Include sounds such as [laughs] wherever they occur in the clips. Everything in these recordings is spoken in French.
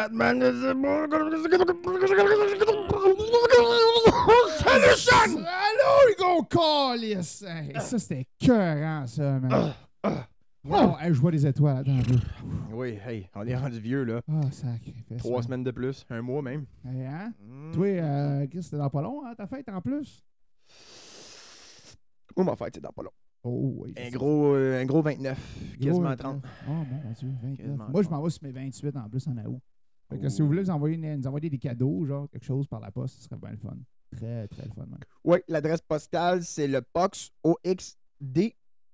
Batman. Salut, Sean! Allô, calices! Hey, ça, c'était cœurant, ça, man. Wow, hey, je vois des étoiles. Attends un peu. Oui, hey, on est rendu vieux, là. Ah, sacrifice. Trois man. semaines de plus, un mois même. Hey, hein? Mm. Toi, euh, Chris, c'était dans pas long, hein, ta fête en plus? Moi, ma fête, c'est dans pas long. Oh, oui. Un gros, euh, un gros 29, quasiment 30. Oh, mon Dieu, 29. Quasiment Moi, je 30. m'en vais sur mes 28 en plus en août. Fait que si vous voulez nous envoyer, nous envoyer des cadeaux, genre quelque chose par la poste, ce serait bien le fun. Très, très le fun, man. Oui, l'adresse postale, c'est le POX OXD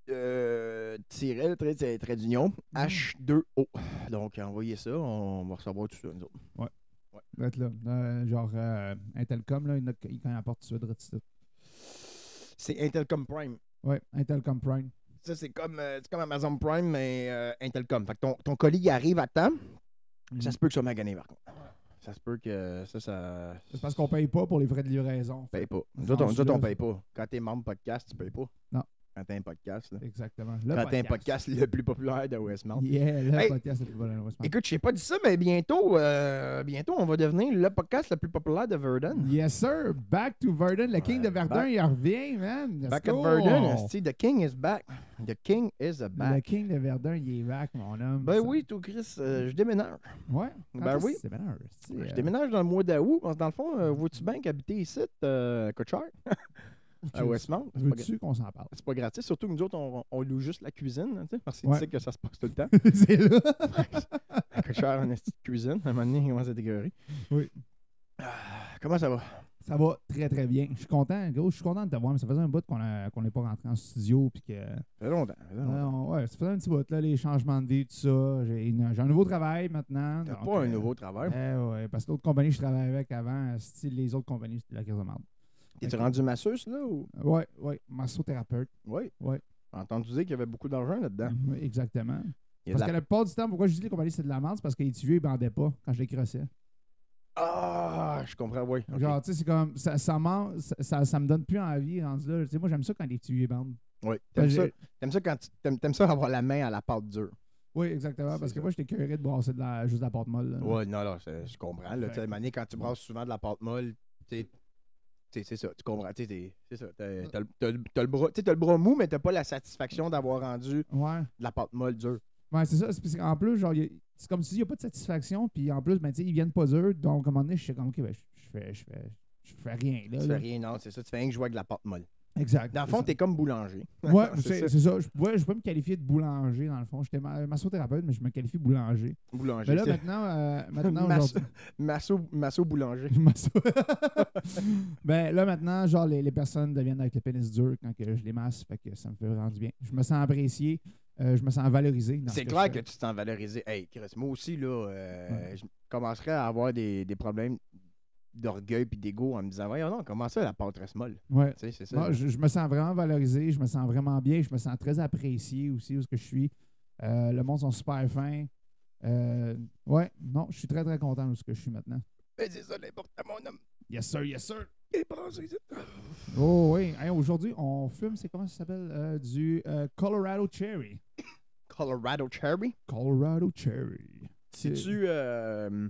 euh, trait, trait, trait d'union, H2O. Donc, envoyez ça, on va recevoir tout ça, nous autres. Être là. Euh, genre, euh, Intelcom, là, il y en a qui- quand il apporte tout de suite. C'est Intelcom Prime. Ouais, Intelcom Prime. Ça, c'est comme, euh, c'est comme Amazon Prime, mais euh, Intelcom. Fait que ton, ton colis, il arrive à temps. Ça se peut que ça soit magané, par contre. Ça se peut que ça, ça C'est parce qu'on paye pas pour les frais de livraison. paye pas. Nous autres, on, nous autres, on là, paye pas. Quand t'es membre podcast, tu payes pas. Non. Un podcast, là. Exactement. Le un podcast le plus populaire de Westmount. Yeah, le Hey. podcast le plus bon de Westmount. Écoute, je sais pas dit ça, mais bientôt, euh, bientôt, on va devenir le podcast le plus populaire de Verdun. Yes, sir. Back to Verdun. Le King de Verdun, back- il revient, man. Let's Back at go. Verdun, esti, the king is back. The king is a Le back. King de Verdun, il est back, mon homme. Ben Ça- oui, tout Chris, euh, je déménage. Ouais. Ben Quand est-ce oui. Je euh, déménage dans le mois d'août, dans le fond, euh, vois-tu bien qu'habiter ici, coûte cher? [laughs] à Westmount? C'est pas, gra- Veux-tu qu'on s'en parle? c'est pas gratis, surtout que nous autres, on, on loue juste la cuisine, hein, parce que Ouais. tu sais que ça se passe tout le temps. [laughs] c'est là. [laughs] Ça coûte cher en esti de cuisine, à un moment donné, il commence à dégueuler. Oui. Ah, comment ça va? Ça va très, très bien. Je suis content, gros. Je suis content de te voir, mais ça faisait un bout qu'on qu'on n'est pas rentré en studio. Puis que, Ça fait longtemps. ça fait longtemps. Euh, ouais, ça faisait un petit bout, là, les changements de vie, tout ça. J'ai un nouveau travail maintenant. T'as pas un euh, nouveau travail? eh ouais, parce que l'autre compagnie que je travaillais avec avant, euh, style les autres compagnies, c'était la crise de merde. T'es-tu ok. rendu masseuse, là? Ou... Ouais, ouais, massothérapeute. Oui. Ouais. J'ai entendu dire qu'il y avait beaucoup d'argent là-dedans. Mhm, Exactement. Parce de que la- la plupart du temps, pourquoi je dis que les compagnies c'est de la merde, c'est parce que les tuyaux ils bandaient pas quand je les crossais. Ah, je comprends, oui. Genre, tu sais, c'est comme, ça, ça, ça, ça, ça me donne plus envie, rendu là. Tu sais, moi, j'aime ça quand les tuyaux bandent. Oui. T'aimes ça, t'aimes ça quand tu t'aimes, ça avoir la main à la pâte dure. Oui, exactement. Parce que moi, j'étais curé de brasser de la, juste de la pâte molle. là. Oui, non, non, c'est- je comprends. Là, moment donné, quand tu brasses souvent de la pâte molle, tu sais, tu sais, c'est ça, tu comprends. tu sais, t'es- C'est ça. T'as, t'as le- bras, t'as le bras mou, mais t'as pas la satisfaction d'avoir rendu Ouais. de la pâte molle dure. Ouais, c'est ça. C'est parce qu'en plus, genre, c'est comme si il n'y a pas de satisfaction. Puis en plus, ben, ils viennent pas durs. Donc, à un moment donné, je suis comme, OK, ben, je je fais, je fais, je fais rien. Là, Tu là. fais rien, non, c'est ça. Tu fais rien que jouer avec de la pâte molle. Exact. Dans le fond, ça. t'es comme boulanger. Ouais, [laughs] c'est ça. Je, ouais, je peux me qualifier de boulanger, dans le fond. J'étais ma- massothérapeute, mais je me qualifie boulanger. Boulanger. Mais là, maintenant, euh, [laughs] maintenant Masso, masso, masso boulanger. [laughs] Masso. ben là, maintenant, genre, les, les personnes deviennent avec le pénis dur quand que je les masse. Fait que ça me fait vraiment du bien. Je me sens apprécié. euh, je me sens valorisé. ce C'est que clair que tu t'en valorises. Hey, Chris, moi aussi, là, euh, Ouais. je commencerais à avoir des, des problèmes d'orgueil puis d'ego en me disant, voyons non, comment ça, la pâte reste molle? Ouais. Tu sais, c'est ça. Moi, je, je me sens vraiment valorisé, je me sens vraiment bien, je me sens très apprécié aussi où ce que je suis. Euh, le monde sont super fins. Euh, ouais, non, je suis très très content de ce que je suis maintenant. Mais c'est ça l'important, mon homme. Yes sir, yes sir. Oh oui, Hey, aujourd'hui on fume, c'est comment ça s'appelle? Euh, Du Colorado Cherry. Colorado Cherry? Colorado Cherry. Si tu, euh,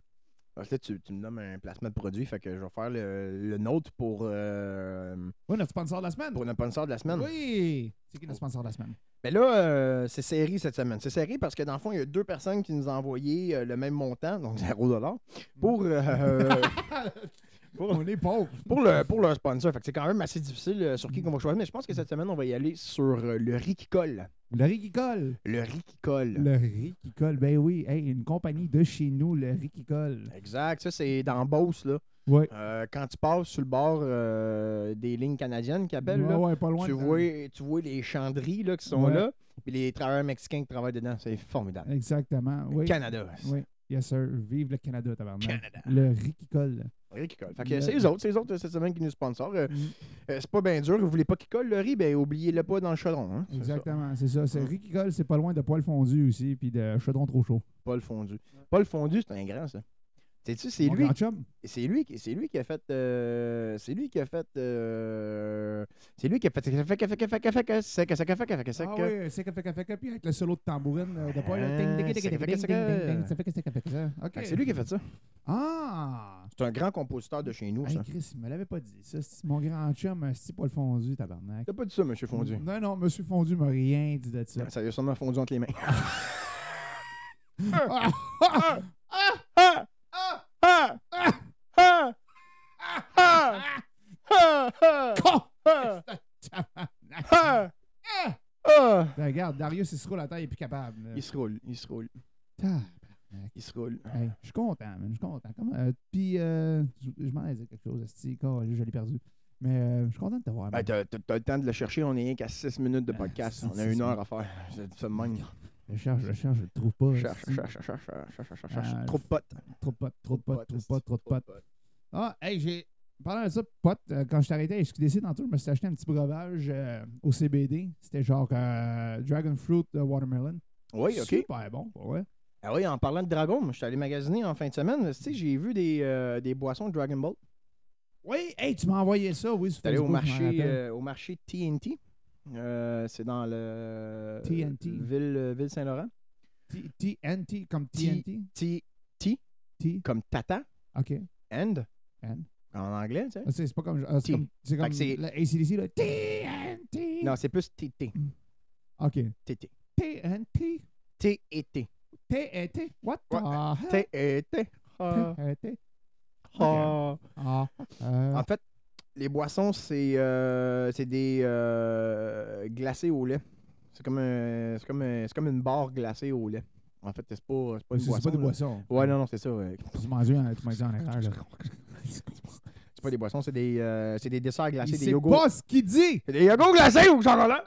parce que là, tu, tu me nommes un placement de produit, fait que je vais faire le, le nôtre pour, euh, Oui, notre sponsor de la semaine. pour notre sponsor de la semaine. Oui. C'est qui notre sponsor de la semaine? Mais là, euh, c'est serré cette semaine. C'est serré parce que dans le fond, il y a deux personnes qui nous ont envoyé euh, le même montant, donc 0 pour, [laughs] [laughs] pour, On est pauvres. [laughs] pour, le, pour leur sponsor. Fait que c'est quand même assez difficile euh, sur qui qu'on va choisir. Mais je pense que cette semaine, on va y aller sur euh, le riz qui colle. Le riz qui colle. Le riz qui colle. Le riz qui colle. Ben oui, hey, une compagnie de chez nous, le riz qui colle. Exact. Ça, c'est dans Beauce, là. Ouais. Euh, quand tu passes sur le bord euh, des lignes canadiennes qui appellent, Ouais, là, ouais, pas loin. tu, vois, tu vois les chanderies là, qui sont là, puis les travailleurs mexicains qui travaillent dedans. C'est formidable. Exactement. Oui. Canada. Oui. Yes, sir. Vive le Canada, tabarnak. Canada. Le riz qui colle. Riz qui colle. Fait que c'est les autres, c'est les autres euh, cette semaine qui nous sponsorent. Euh, euh, c'est pas bien dur. Vous voulez pas qu'il colle le riz, ben oubliez-le pas dans le chaudron. Hein? Exactement, c'est ça. C'est riz qui colle, c'est pas loin de poil fondu aussi, puis de chaudron trop chaud. Pas le fondu. Pas le fondu, c'est un grand, ça. Sais-tu, c'est lui. C'est lui, c'est lui qui a fait. C'est lui qui a fait. Euh, c'est lui qui a fait. Ah oui, avec le solo de tambourine de Paul. Okay. C'est lui qui a fait ça. Ah! C'est un grand compositeur de chez nous, ça. Chris, il me l'avait pas dit. Ça, mon grand chum, c'est Paul Fondu, tabarnak. T'as pas dit ça, Monsieur Fondu? Non, non, Monsieur Fondu m'a rien dit de ça. Ça lui a sûrement fondu entre les mains. Ah! Regarde, Darius, il se roule la tête, il est plus capable. là. Il se roule, il se roule, Tabarnak. il se roule. Hey, je suis content, man. Je suis content. Comme, euh, puis, euh, je, je m'en ai dit quelque chose. esti, câlisse, je l'ai perdu. Mais euh, je suis content de te voir. Ben, t'as, t'as- t'as le temps de le chercher, on est rien qu'à 6 minutes de Ah, podcast. c'est- on a c'est une heure à faire. C'est ça de même. Je cherche, je cherche, je le trouve pas. Cherche, esti. cherche, cherche, cherche, cherche, cherche, cherche. Ah, Trop de potes. Trop de potes, trop de potes, trop de potes, trop de potes. Ah, hey, j'ai. Parlant de ça, pote, euh, quand je t'arrêtais à SQDC tantôt, je me suis acheté un petit breuvage euh, au CBD. C'était genre euh, Dragon Fruit Watermelon. Oui, OK. Super bon, vrai. Ah oui, en parlant de Dragon, je suis allé magasiner en fin de semaine. Tu sais, j'ai vu des, des boissons de Dragon Ball. Oui, hey, tu m'as envoyé ça, oui, J'étais allé au marché, au marché TNT. C'est dans le. TNT. Ville, Ville Saint-Laurent. T- TNT, comme T- TNT. T, T. comme Tata, OK. and, And? En anglais, tu sais. Ah, C'est c'est pas comme. ah, C'est comme, c'est comme c'est- le ACDC, là. TNT. Non, c'est plus TT. OK. TT. TNT. T et T. TNT. What the Ouais, hell? T et T. Ah, euh, En fait, les boissons, c'est euh, c'est des euh, glacés au lait. C'est comme, un- c'est comme, un- c'est comme une barre glacée au lait. En fait, c'est pas, c'est pas une c'est boisson. pas des boissons. Ouais, non, non, c'est ça. ouais. Tu m'as dit en erreur, là? [laughs] C'est pas des boissons, c'est des, euh, c'est des desserts glacés, Il des sait yogos. pas ce qu'il dit. C'est des yogos glacés au chocolat.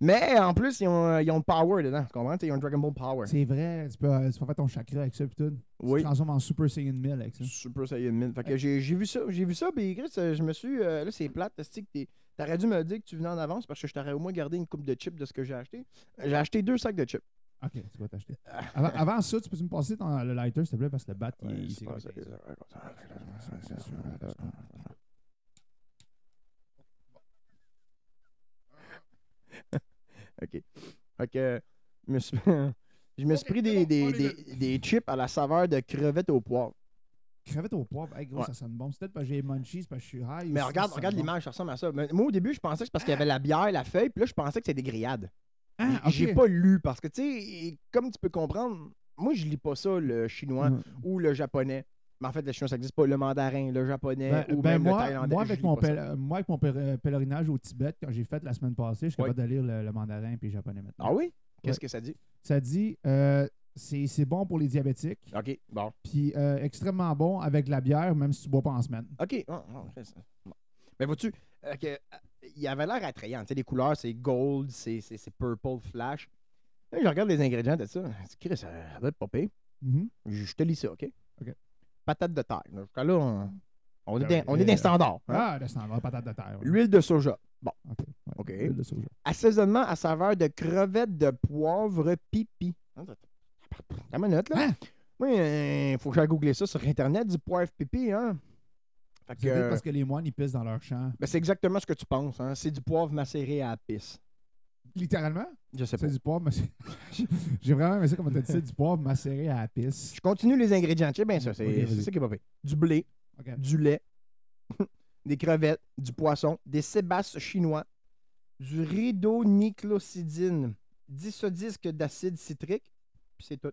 Mais en plus, ils ont, ils ont le power dedans. Tu comprends? Ils ont le Dragon Ball Power. C'est vrai, tu peux, tu peux faire ton chakra avec ça, puis tout. Tu Oui. te transformes en Super Saiyan 1000 avec ça. Super Saiyan 1000. Fait que j'ai j'ai vu ça, j'ai vu ça, puis Chris, euh, je me suis. euh, là, c'est plate, c'est T'aurais dû me dire que tu venais en avance parce que je t'aurais au moins gardé une coupe de chips de ce que j'ai acheté. J'ai acheté deux sacs de chips. Ok, tu vas t'acheter. Avant, avant ça, tu peux me passer ton, le lighter, s'il te plaît, parce que le bat, il, Ouais, il c'est s'est pas comme ça, ça. [laughs] OK. Fait que [laughs] je me suis, pris des, des, des, des chips à la saveur de crevettes au poivre. Crevette au poivre, hey, gros, Ouais. ça sonne bon. C'est peut-être parce que j'ai les munchies, parce que je suis high. Mais aussi, regarde, regarde l'image, ça ressemble à ça. Mais moi, au début, je pensais que c'est parce qu'il y avait la bière, la feuille, puis là, je pensais que c'était des grillades. Ah. J'ai pas lu parce que, tu sais, comme tu peux comprendre, moi, je lis pas ça, le chinois Mm. ou le japonais. Mais en fait, le chinois, ça existe pas. Le mandarin, le japonais Ben, ou ben même le moi, thaïlandais. moi, je avec mon, moi, avec mon pèlerinage au Tibet, quand j'ai fait la semaine passée, je suis capable de lire le, le mandarin et le japonais maintenant. Ah oui? Qu'est-ce Ouais. que ça dit? Ça dit, euh, c'est bon pour les diabétiques, OK, bon. puis euh, extrêmement bon avec la bière, même si tu bois pas en semaine. OK. ça- bon. Mais vois-tu, euh, euh, il avait l'air attrayant. Tu sais, les couleurs, c'est gold, c'est purple flash. Là, je regarde les ingrédients de ça. Je ça doit être. Mhm. Je, je te lis ça, OK? OK. Patate de terre. Là, Jusqu'à là, on, on est Ben dans- on est dans euh, hein. Ah, le standard, patate de terre. ouais. L'huile de soja. Bon. Ok. ouais, de soja. Assaisonnement à saveur de crevettes de poivre pipi. T'as ma note, là? Hein? Oui, il faut que j'aille googler ça sur Internet, du poivre pipi, hein? Fait que, euh, parce que les moines, ils pissent dans leur champ. ben, c'est exactement ce que tu penses, hein? C'est du poivre macéré à la pisse. Littéralement, Je sais pas. c'est du poivre macéré. [laughs] J'ai vraiment aimé ça comme tu as dit, c'est du poivre macéré à la pisse. Je continue les ingrédients. Tu sais bien ça, c'est Ok, c'est vas-y. ça qui est pas pire. Du blé, du lait, [laughs] des crevettes, du poisson, des sébasses chinois, du rhidoniclocidine, 10 disques d'acide citrique, puis c'est tout.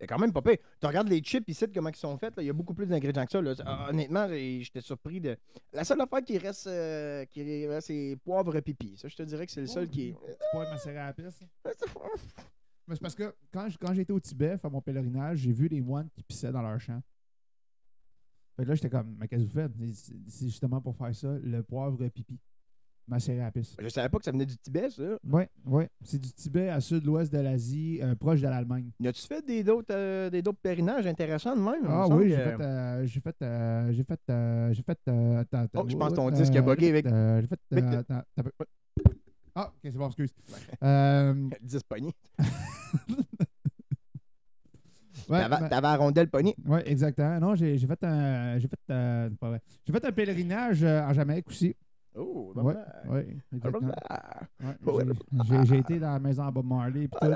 C'est quand même pas pire. Tu regardes les chips ici, comment ils sont faits, il y a beaucoup plus d'ingrédients que ça. là. Ah, Honnêtement, j'étais surpris de. La seule affaire qui reste, euh, qui reste, c'est poivre pipi. Ça, je te dirais que c'est le seul qui est. Du poivre macéré à la pisse. Mais c'est parce que quand, j'étais au Tibet, faire mon pèlerinage, j'ai vu des moines qui pissaient dans leur champ. Fait que là, j'étais comme, mais qu'est-ce que vous faites? C'est- C'est justement pour faire ça, le poivre pipi. Macéré à la pisse. Je savais pas que ça venait du Tibet, ça. Oui, oui. C'est du Tibet à sud-ouest de l'Asie, euh, proche de l'Allemagne. As-tu fait des d'autres euh, des d'autres intéressants de même? Ah oui, j'ai que- fait, euh, j'ai fait, euh, j'ai fait, j'ai fait, Oh, je pense que ton disque a bugué avec- J'ai fait, attends. Ah, ok, c'est bon, excuse. Euh, [laughs] 10 poignées. [laughs] Ouais, T'avais ben- rondelle pognée. Oui, exactement. Non, j'ai fait un. J'ai fait, euh, fait un pèlerinage en Jamaïque aussi. Oh, Ouais, exactement. Ah, Ouais, j'ai- été dans la maison à Bob Marley. Puis tout.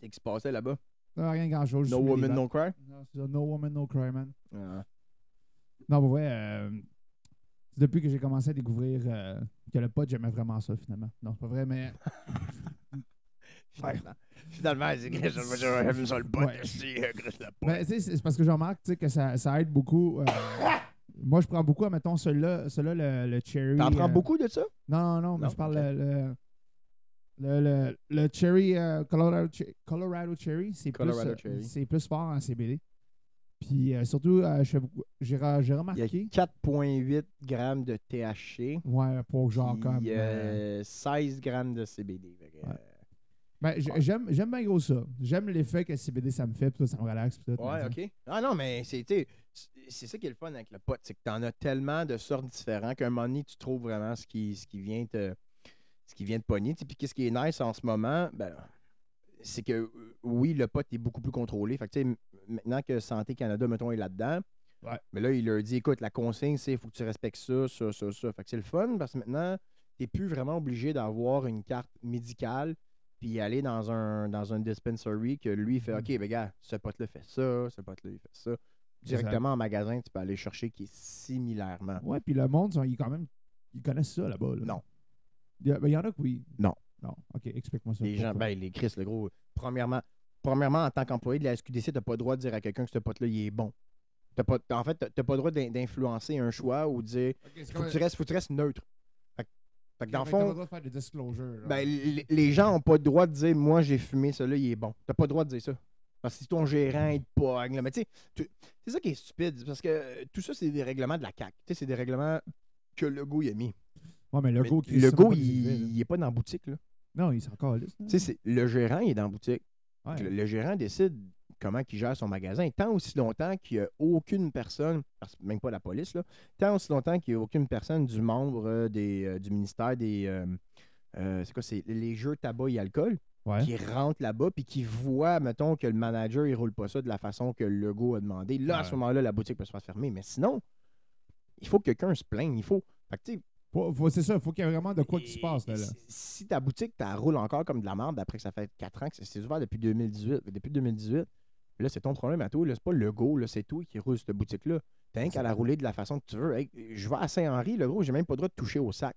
Qu'est-ce qui se passait là-bas? Non, rien grand-chose. No woman, no cry? Non, c'est ça, no woman, no cry, man. Ah. Non, vrai, euh, c'est depuis que j'ai commencé à découvrir euh, que le pot, j'aimais vraiment ça, finalement. Non, c'est pas vrai, mais. [laughs] Finalement, finalement, c'est j'aime ça le bout Ouais. ici, Chris le pot. Ben, tu sais, c'est c'est parce que je remarque que ça, ça aide beaucoup. [laughs] moi, je prends beaucoup, mettons, celui-là, celui le, le cherry. T'en prends euh, beaucoup de ça? Non, non, non, mais Non? je parle Ok. le, le, le, le- cherry, euh, Colorado, Colorado Cherry, c'est plus, euh, plus fort en CBD. Puis euh, surtout, j'ai re- j'ai Il y a remarqué, 4,8 grammes de THC. ouais, pour genre puis, comme. euh, euh, 16 grammes de CBD. Ouais. Ben, j- j'aime, j'aime bien gros ça. J'aime l'effet que CBD ça me fait, puis tout, ça me relaxe. Puis tout, Ouais, mais, tu ok. Ah non, mais c'est tu sais, c'est- c'est ça qui est le fun avec le pot, c'est que t'en as tellement de sortes différentes qu'à un moment donné, tu trouves vraiment ce qui, ce qui vient te ce qui vient de pogner. Tu Puis qu'est-ce qui est nice en ce moment, ben, c'est que euh, oui, le pot est beaucoup plus contrôlé. Fait que, tu m- maintenant que Santé Canada, mettons, est là-dedans, Ouais. mais là, il leur dit écoute, la consigne, c'est faut que tu respectes ça, ça, ça, ça. Fait que c'est le fun parce que maintenant, tu n'es plus vraiment obligé d'avoir une carte médicale puis aller dans un dans un dispensary que lui fait Mhm. OK, ben gars, ce pote-là fait ça, ce pote-là, il fait ça. Directement en magasin, tu peux aller chercher qui est similairement. Ouais, puis le monde, ils, quand même, ils connaissent ça là-bas. là. Non. Il y, a- ben, il y en a que oui. Non. Non, ok, explique-moi ça. Les gens, ben, les Chris, le gros. Premièrement, premièrement en tant qu'employé de la SQDC, tu n'as pas le droit de dire à quelqu'un que ce pote-là, il est bon. T'as pas, en fait, tu n'as pas le droit d'in- d'influencer un choix ou de dire Ok, c'est faut que tu restes, faut que tu restes neutre. Fait, que- dans le fond, droit de faire des disclosures. ben, les, les gens n'ont pas le droit de dire moi j'ai fumé celui-là, il est bon. T'as pas le droit de dire ça. Parce que si ton gérant il te pogne, là, mais tu sais, tu- c'est ça qui est stupide. Parce que euh, tout ça, c'est des règlements de la CAC. Tu sais, c'est des règlements que le go il a mis. ouais, mais le Mais go qui le ça, go, pas il, des effets, là. il est pas dans la boutique. Là. Non, il s'en encore là. Tu sais, le gérant, il est dans la boutique. Ouais. Le, le gérant décide comment il gère son magasin. Tant aussi longtemps qu'il n'y a aucune personne, même pas la police, là, tant aussi longtemps qu'il n'y a aucune personne du membre euh, des, euh, du ministère des. euh, c'est quoi, c'est les jeux tabac et alcool Ouais. qui rentre là-bas puis qui voit, mettons, que le manager, il roule pas ça de la façon que le go a demandé. Là, à ce moment-là, la boutique peut se faire fermer. Mais sinon, il faut que quelqu'un se plaigne. Il faut. Fait c'est ça, il faut qu'il y ait vraiment de quoi qui se passe. Là, là. Si, si ta boutique, tu roule encore comme de la merde après que ça fait 4 ans que c'est ouvert depuis 2018. Depuis 2018, là, c'est ton problème à toi. là. C'est pas le go, là, c'est toi qui roule cette boutique-là. T'as qu'à la rouler de la façon que tu veux. Hey, je vais à Saint-Henri, le gros, j'ai même pas le droit de toucher au sac.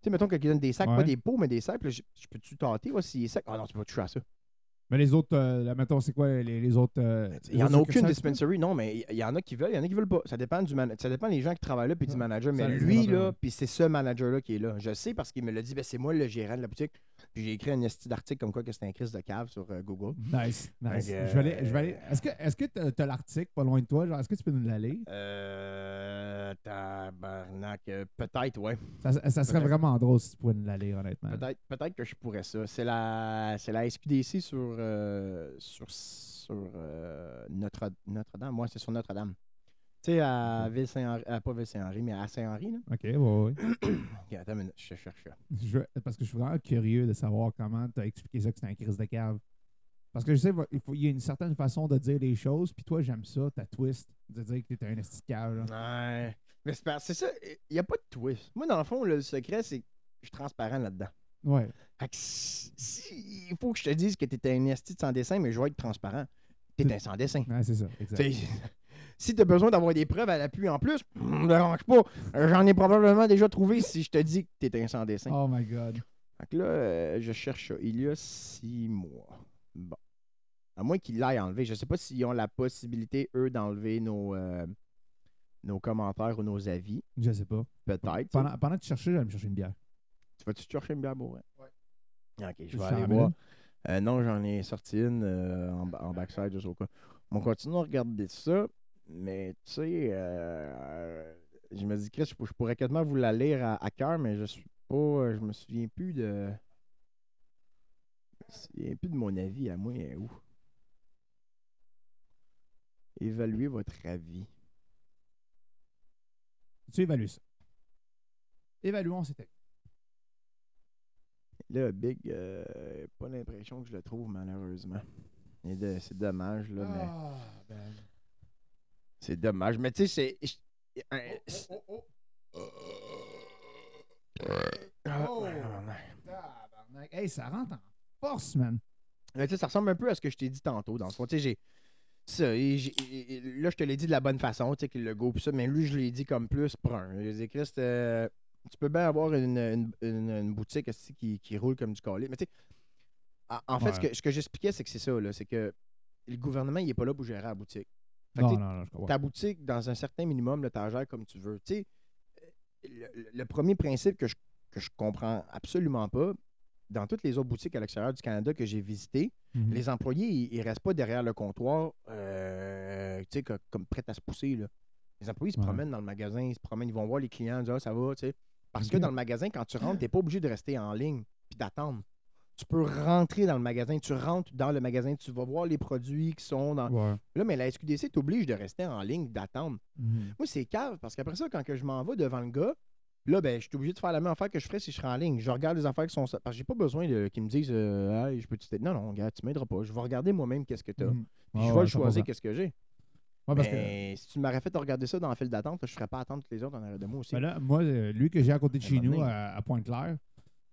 Tu sais, mettons quelqu'un donne des sacs, Ouais. pas des pots, mais des sacs. là, Je, je peux-tu tâter, voir s'il est sec? Ah non, tu peux pas toucher à ça. Mais les autres, euh, là, mettons, c'est quoi les, les autres. euh, Il n'y en a aucune dispensary, non, mais il y en a qui veulent, il y en a qui veulent pas. Ça dépend du man- ça dépend des gens qui travaillent là puis du Ouais. manager. Mais lui, là, puis c'est ce manager-là qui est là. Je sais parce qu'il me l'a dit, ben, c'est moi le gérant de la boutique. Puis j'ai écrit un esti d'article comme quoi que c'était un crise de cave sur euh, Google. Nice, nice. Je vais aller. Je vais aller. Est-ce que est-ce que t'as t'as l'article pas loin de toi? Genre, est-ce que tu peux nous l'aller? Euh. Tabarnak. Peut-être, ouais. Ça, serait Peut-être. vraiment drôle si tu pouvais nous l'aller, honnêtement. Peut-être peut que je pourrais ça. C'est la, c'est la SQDC sur, euh, sur, sur euh, Notre, Notre-Dame. Moi, c'est sur Notre-Dame. Tu sais, à Ville-Saint-Henri, euh, pas Ville-Saint-Henri, mais à Saint-Henri, là. Ok, ouais, ouais. [clears throat] Ok, attends une minute, je cherche ça. Je parce que je suis vraiment curieux de savoir comment tu as expliqué ça que c'est un crise de cave. Parce que je sais, il, faut, il y a une certaine façon de dire les choses, puis toi, j'aime ça, ta twist, de dire que t'es un esti de cave. là. Ouais. Mais c'est parce- c'est ça, il n'y a pas de twist. Moi, dans le fond, le secret, c'est que je suis transparent là-dedans. Ouais. Fait que si, si- il faut que je te dise que tu es un esti de sans dessin, mais je vais être transparent. Tu es un sans dessin. Ouais, c'est ça, exact. [laughs] Si tu as besoin d'avoir des preuves à l'appui en plus, [clears throat] me dérange pas. Euh, J'en ai probablement déjà trouvé si je te dis que tu es un sans dessin. Oh my god. Fait que là, euh, je cherche ça. Il y a six mois. Bon. À moins qu'ils l'aillent enlevé. Je sais pas s'ils ont la possibilité, eux, d'enlever nos, euh, nos commentaires ou nos avis. Je sais pas. Peut-être. Pendant, pendant que tu cherchais, j'allais me chercher une bière. Tu vas-tu te chercher une bière pour vrai? Ok, je Tu vais aller voir. Euh, non, j'en ai sorti une euh, en, ba- en backside, juste au cas. On continue à regarder ça, mais tu sais, euh, je me dis, Chris, je, je pourrais quasiment vous la lire à, à cœur, mais je suis pas. Je me souviens plus de. Je me souviens plus de mon avis à moi. elle est Où? Évaluer votre avis. Tu évalues ça. Évaluons c'était. Là, Big, euh, pas l'impression que je le trouve, malheureusement. De- C'est dommage, là, mais... Ah, ben. C'est dommage. Mais tu sais, c'est... un- c'est- Oh, oh, Ah, Oh. Hey, ça rentre en force, man. Mais tu sais, ça ressemble un peu à ce que je t'ai dit tantôt, dans le fond. Tu sais, j'ai... Ça, et et- là, je te l'ai dit de la bonne façon, tu sais, que le go pis ça, mais lui, je l'ai dit comme plus brun. J'ai dit, Chris, euh, tu peux bien avoir une, une, une- une boutique esti, qui, qui roule comme du collet. Mais tu sais, en, fait, ce que, ce que j'expliquais, c'est que c'est ça, là, c'est que le gouvernement, il est pas là pour gérer la boutique. Fait Non, tu ta boutique, dans un certain minimum, là, t'en gères comme tu veux. Tu sais, le, premier principe que je, que je comprends absolument pas, dans toutes les autres boutiques à l'extérieur du Canada que j'ai visitées, Mhm. les employés, ils, ils restent pas derrière le comptoir, euh, tu sais, co- comme prêts à se pousser. Là. Les employés se Ouais. promènent dans le magasin, ils se promènent, ils vont voir les clients, ils disent Ah, ça va, tu sais. Parce que dans le magasin, quand tu rentres, tu n'es pas obligé de rester en ligne puis d'attendre. Tu peux rentrer dans le magasin, tu rentres dans le magasin, tu vas voir les produits qui sont dans. Ouais. Là, mais la SQDC t'oblige de rester en ligne, d'attendre. Mhm. Moi, c'est cave parce qu'après ça, quand que je m'en vais devant le gars, là, ben, je suis obligé de faire la même affaire que je ferais si je serais en ligne. Je regarde les affaires qui sont. Parce que j'ai pas besoin de, qu'ils me disent euh, Hey, je peux te. Non, non, gars, tu m'aideras pas. Je vais regarder moi-même qu'est-ce que tu as. Mhm. Puis je vais ouais, le choisir 100%. qu'est-ce que j'ai. Ouais, parce que si tu m'aurais fait regarder ça dans la file d'attente, je ferais pas attendre tous les autres en arrière de moi aussi. ben là, moi, euh, lui que j'ai à côté de chez nous, à, à Pointe-Claire,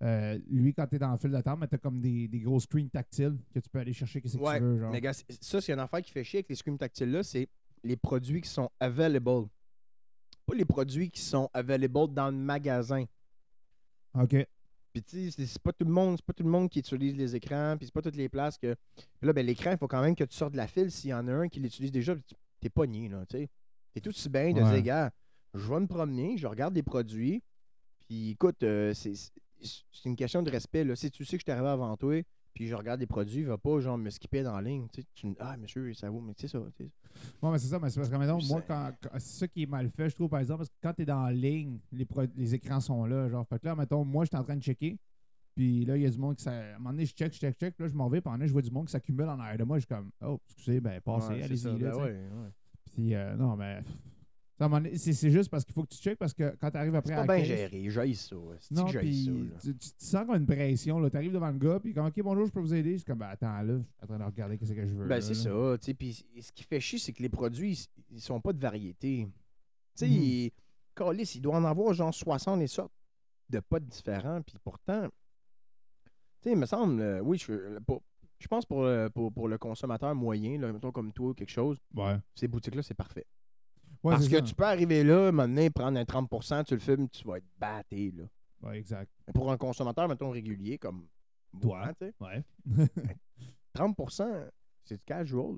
euh, lui, quand t'es dans le fil d'attente, mais t'as comme des, des gros screens tactiles que tu peux aller chercher qu'est-ce que tu veux. Genre. Mais gars, ça, c'est une affaire qui fait chier avec les screens tactiles-là, c'est les produits qui sont available. Pas les produits qui sont available dans le magasin. OK. Puis tu sais, c'est- c'est pas tout le monde, c'est pas tout le monde qui utilise les écrans, puis c'est pas toutes les places que. Puis là, ben l'écran, il faut quand même que tu sortes de la file s'il y en a un qui l'utilise déjà, puis tu- t'es pogné, là, tu sais. T'es tout aussi bien de Ouais. dire, gars, je vais me promener, je regarde les produits, puis écoute, euh, c'est une question de respect, là. Si tu sais que je suis arrivé avant toi, puis je regarde les produits, va pas, genre, me skipper dans la ligne, tu sais. tu me- ah, monsieur, ça vaut, mais c'est ça, tu sais. Ouais, mais c'est ça, mais c'est parce que maintenant, Je moi, sais. quand, quand- c'est ça qui est mal fait, je trouve, par exemple, parce que quand t'es dans la ligne, les, pro- les écrans sont là, genre, fait que là, mettons, moi, j'étais en train de checker, puis là, il y a du monde qui, ça, à un moment donné, je check, je check, check, puis là, je m'en vais, puis je vois du monde qui s'accumule en arrière de moi, je suis comme, oh, excusez, ben, passez, Ouais, allez-y, ben tu sais. ouais, ouais. Puis, euh, non, mais, c'est juste parce qu'il faut que tu checkes, parce que quand t'arrives après C'est pas bien géré, j'aille ça. Non, que j'haïs ça, puis là? tu, tu te sens comme une pression. là. T'arrives devant le gars, puis comme, OK, bonjour, je peux vous aider. Je suis comme, ben, attends, là, je suis en train de regarder qu'est-ce que je veux. Ben, c'est ça. tu Puis ce qui fait chier, c'est que les produits, ils- ils sont pas de variété. Tu sais, câlisse, il doit en avoir genre 60 et sortes de potes différents. Puis pourtant, tu sais, il me semble, euh, oui, je, pour- je pense pour, le- pour, pour le consommateur moyen, là, mettons comme toi ou quelque chose, Ouais. ces boutiques-là, c'est parfait. Ouais, Parce que ça. tu peux arriver là, maintenant, prendre un 30% tu le filmes, tu vas être batté. Là. Ouais, exact. Pour un consommateur, mettons, régulier, comme Toi. tu sais, Ouais. 30% c'est du casual.